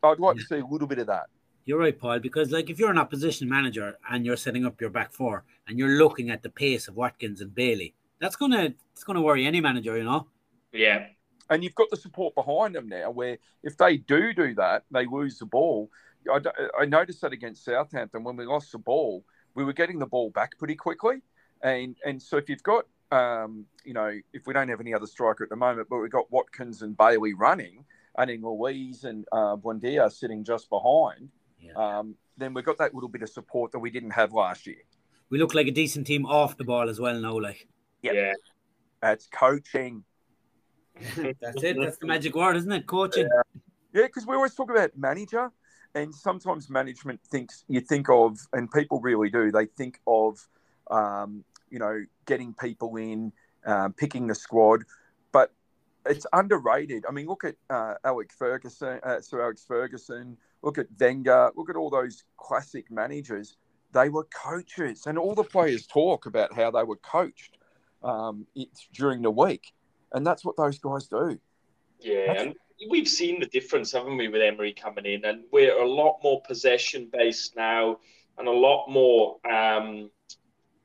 A: I'd like yeah. to see a little bit of that.
B: You're right, Paul, because like if you're an opposition manager and you're setting up your back four and you're looking at the pace of Watkins and Bailey, that's gonna it's gonna worry any manager, you know.
C: Yeah.
A: And you've got the support behind them now, where if they do do that, they lose the ball. I, I noticed that against Southampton when we lost the ball, we were getting the ball back pretty quickly, and and so if you've got um, you know, if we don't have any other striker at the moment, but we've got Watkins and Bailey running, and then Luiz and uh, Buendia sitting just behind, yeah. um, then we've got that little bit of support that we didn't have last year.
B: We look like a decent team off the ball as well now, like.
A: Yep. Yeah. That's coaching. <laughs>
B: That's it. That's the magic word, isn't it? Coaching.
A: Yeah, because yeah, we always talk about manager, and sometimes management thinks you think of, and people really do. They think of, um, you know, getting people in, um, picking the squad, but it's underrated. I mean, look at uh, Alex Ferguson, uh, Sir Alex Ferguson. Look at Wenger. Look at all those classic managers. They were coaches, and all the players talk about how they were coached um, during the week, and that's what those guys do.
C: Yeah, we've seen the difference, haven't we, with Emery coming in, and we're a lot more possession based now, and a lot more um,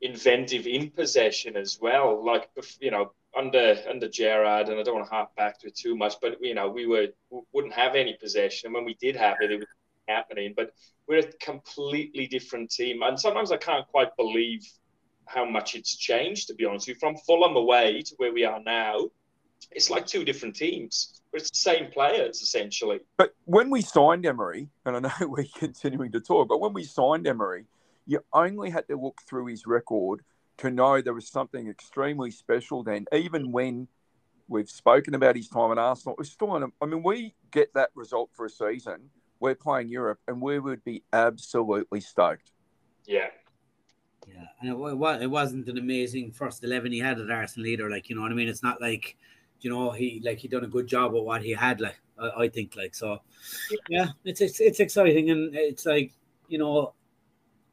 C: inventive in possession as well. Like you know, under under Gerrard, and I don't want to harp back to it too much, but you know, we were wouldn't have any possession, and when we did have it, it was happening. But we're a completely different team, and sometimes I can't quite believe how much it's changed. To be honest, with you, from Fulham away to where we are now, it's like two different teams. But it's the same players essentially.
A: But when we signed Emery, and I know <laughs> we're continuing to talk, but when we signed Emery, you only had to look through his record to know there was something extremely special then, even when we've spoken about his time at Arsenal. We're still on, I mean, we get that result for a season. We're playing Europe, and we would be absolutely stoked.
C: Yeah.
B: Yeah, and it, it wasn't an amazing first eleven he had at Arsenal either. Like you know what I mean. It's not like you know he like he done a good job of what he had. Like I, I think like so. Yeah, it's, it's it's exciting and it's like you know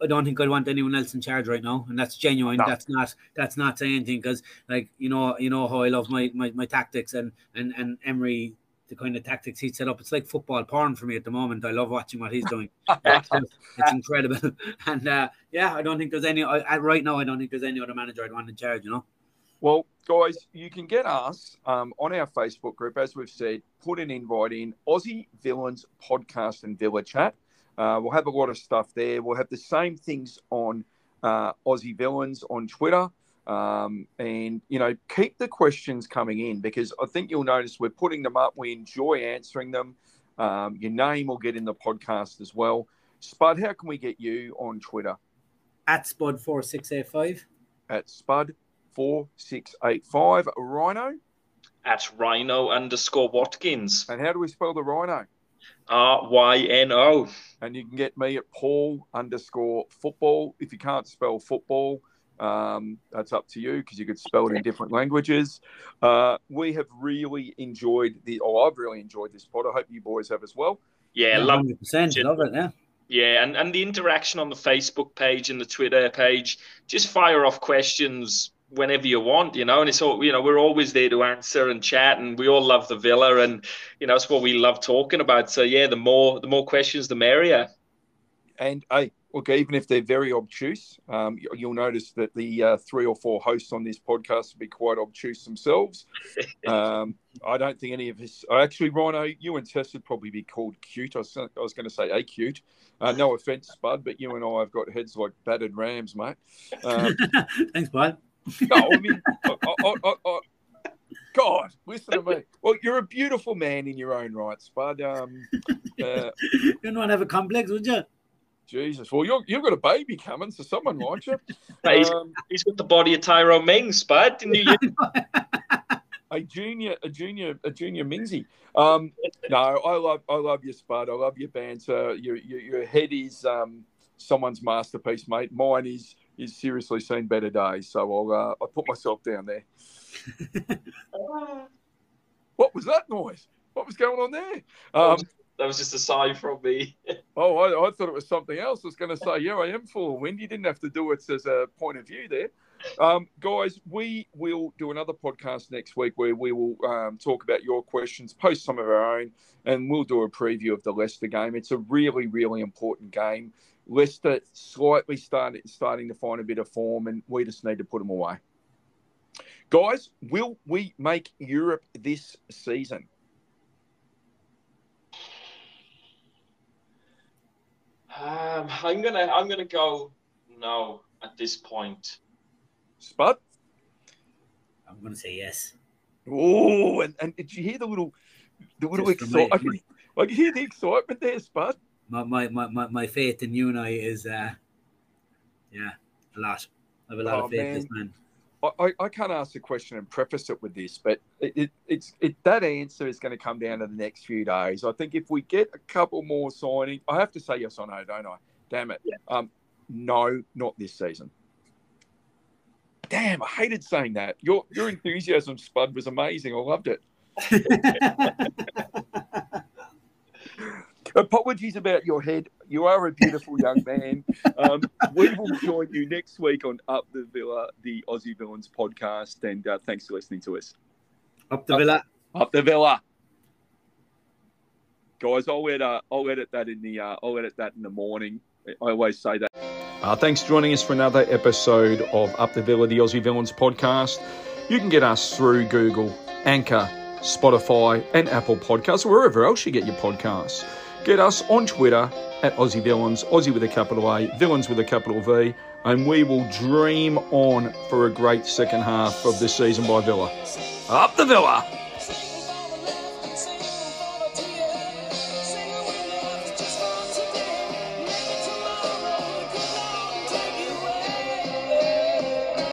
B: I don't think I'd want anyone else in charge right now, and that's genuine. No. That's not that's not saying anything because, like you know, you know how I love my, my my tactics and and and Emery, the kind of tactics he set up. It's like football porn for me at the moment. I love watching what he's doing. <laughs> it's, it's incredible, <laughs> and uh, yeah, I don't think there's any I, right now. I don't think there's any other manager I'd want in charge. You know.
A: Well, guys, you can get us um, on our Facebook group, as we've said. Put an invite in Aussie Villains Podcast and Villa Chat. Uh, we'll have a lot of stuff there. We'll have the same things on uh, Aussie Villains on Twitter. Um, and, you know, keep the questions coming in because I think you'll notice we're putting them up. We enjoy answering them. Um, your name will get in the podcast as well. Spud, how can we get you on Twitter?
B: At Spud4685.
A: At Spud4685. Rhino?
C: At Rhino underscore Watkins.
A: And how do we spell the Rhino?
C: R Y N O.
A: And you can get me at Paul underscore football. If you can't spell football, um, that's up to you because you could spell it in different languages. Uh, we have really enjoyed the. Oh, I've really enjoyed this pod. I hope you boys have as well.
C: Yeah, love
B: it. Love it. Yeah.
C: Yeah, and, and the interaction on the Facebook page and the Twitter page, just fire off questions whenever you want, you know, and it's all, you know, we're always there to answer and chat and we all love the villa and, you know, it's what we love talking about. So yeah, the more, the more questions, the merrier.
A: And hey, look, even if they're very obtuse, um, you'll notice that the uh, three or four hosts on this podcast will be quite obtuse themselves. <laughs> um, I don't think any of us, actually, Rhino, you and Tess would probably be called cute. I was, I was going to say a cute. Uh, no <laughs> offense, Bud, but you and I have got heads like battered rams, mate.
B: Um, <laughs> Thanks, Bud
A: no, I mean, I, I, I, God, listen to me. Well, you're a beautiful man in your own rights, Spud. Um, uh, <laughs>
B: You'd not have a complex, would you?
A: Jesus. Well, you're, you've got a baby coming, so someone likes you. <laughs>
C: Mate, he's,
A: Um,
C: he's got the body of Tyrone Mings, bud. Didn't you? <laughs>
A: a junior, a junior, a junior Mingsy. Um, no, I love, I love your Spud. I love your banter. Your, your, your head is um, someone's masterpiece, mate. Mine is is seriously seen better days. So I'll, uh, I'll put myself down there. <laughs> What was that noise? What was going on there? Um,
C: that was just a sigh from me. <laughs>
A: oh, I, I thought it was something else. I was going to say, yeah, I am full of wind. You didn't have to do it as a point of view there. Um, guys, we will do another podcast next week where we will um, talk about your questions, post some of our own, and we'll do a preview of the Leicester game. It's a really, really important game. Leicester slightly started, starting to find a bit of form, and we just need to put them away. Guys, will we make Europe this season?
C: Um, I'm gonna I'm gonna go no at this point.
A: Spud?
B: I'm going to say yes.
A: Oh, and, and did you hear the little, the little
B: Just for me.
A: excitement? I can hear the excitement there, Spud.
B: My, my, my, my, faith in you and I is, uh, yeah, a lot. I have a lot
A: Oh,
B: of faith in this
A: man.
B: man.
A: I, I, I can't ask the question and preface it with this, but it, it, it's it, that answer is going to come down to the next few days. I think if we get a couple more signing, I have to say yes or no, don't I? Damn it.
C: Yeah.
A: Um, no, not this season. Damn, I hated saying that. Your your enthusiasm, Spud, was amazing. I loved it. <laughs> Apologies about your head. You are a beautiful young man. Um, we will join you next week on Up the Villa, the Aussie Villains podcast. And uh, thanks for listening to us.
B: Up the villa.
A: Up the Villa, guys. I'll edit. Uh, I'll edit that in the. Uh, I'll edit that in the morning. I always say that. Uh, thanks for joining us for another episode of Up the Villa, the Aussie Villains podcast. You can get us through Google, Anchor, Spotify, and Apple Podcasts, or wherever else you get your podcasts. Get us on Twitter at Aussie Villains, Aussie with a capital A, Villains with a capital V, and we will dream on for a great second half of this season by Villa. Up the Villa!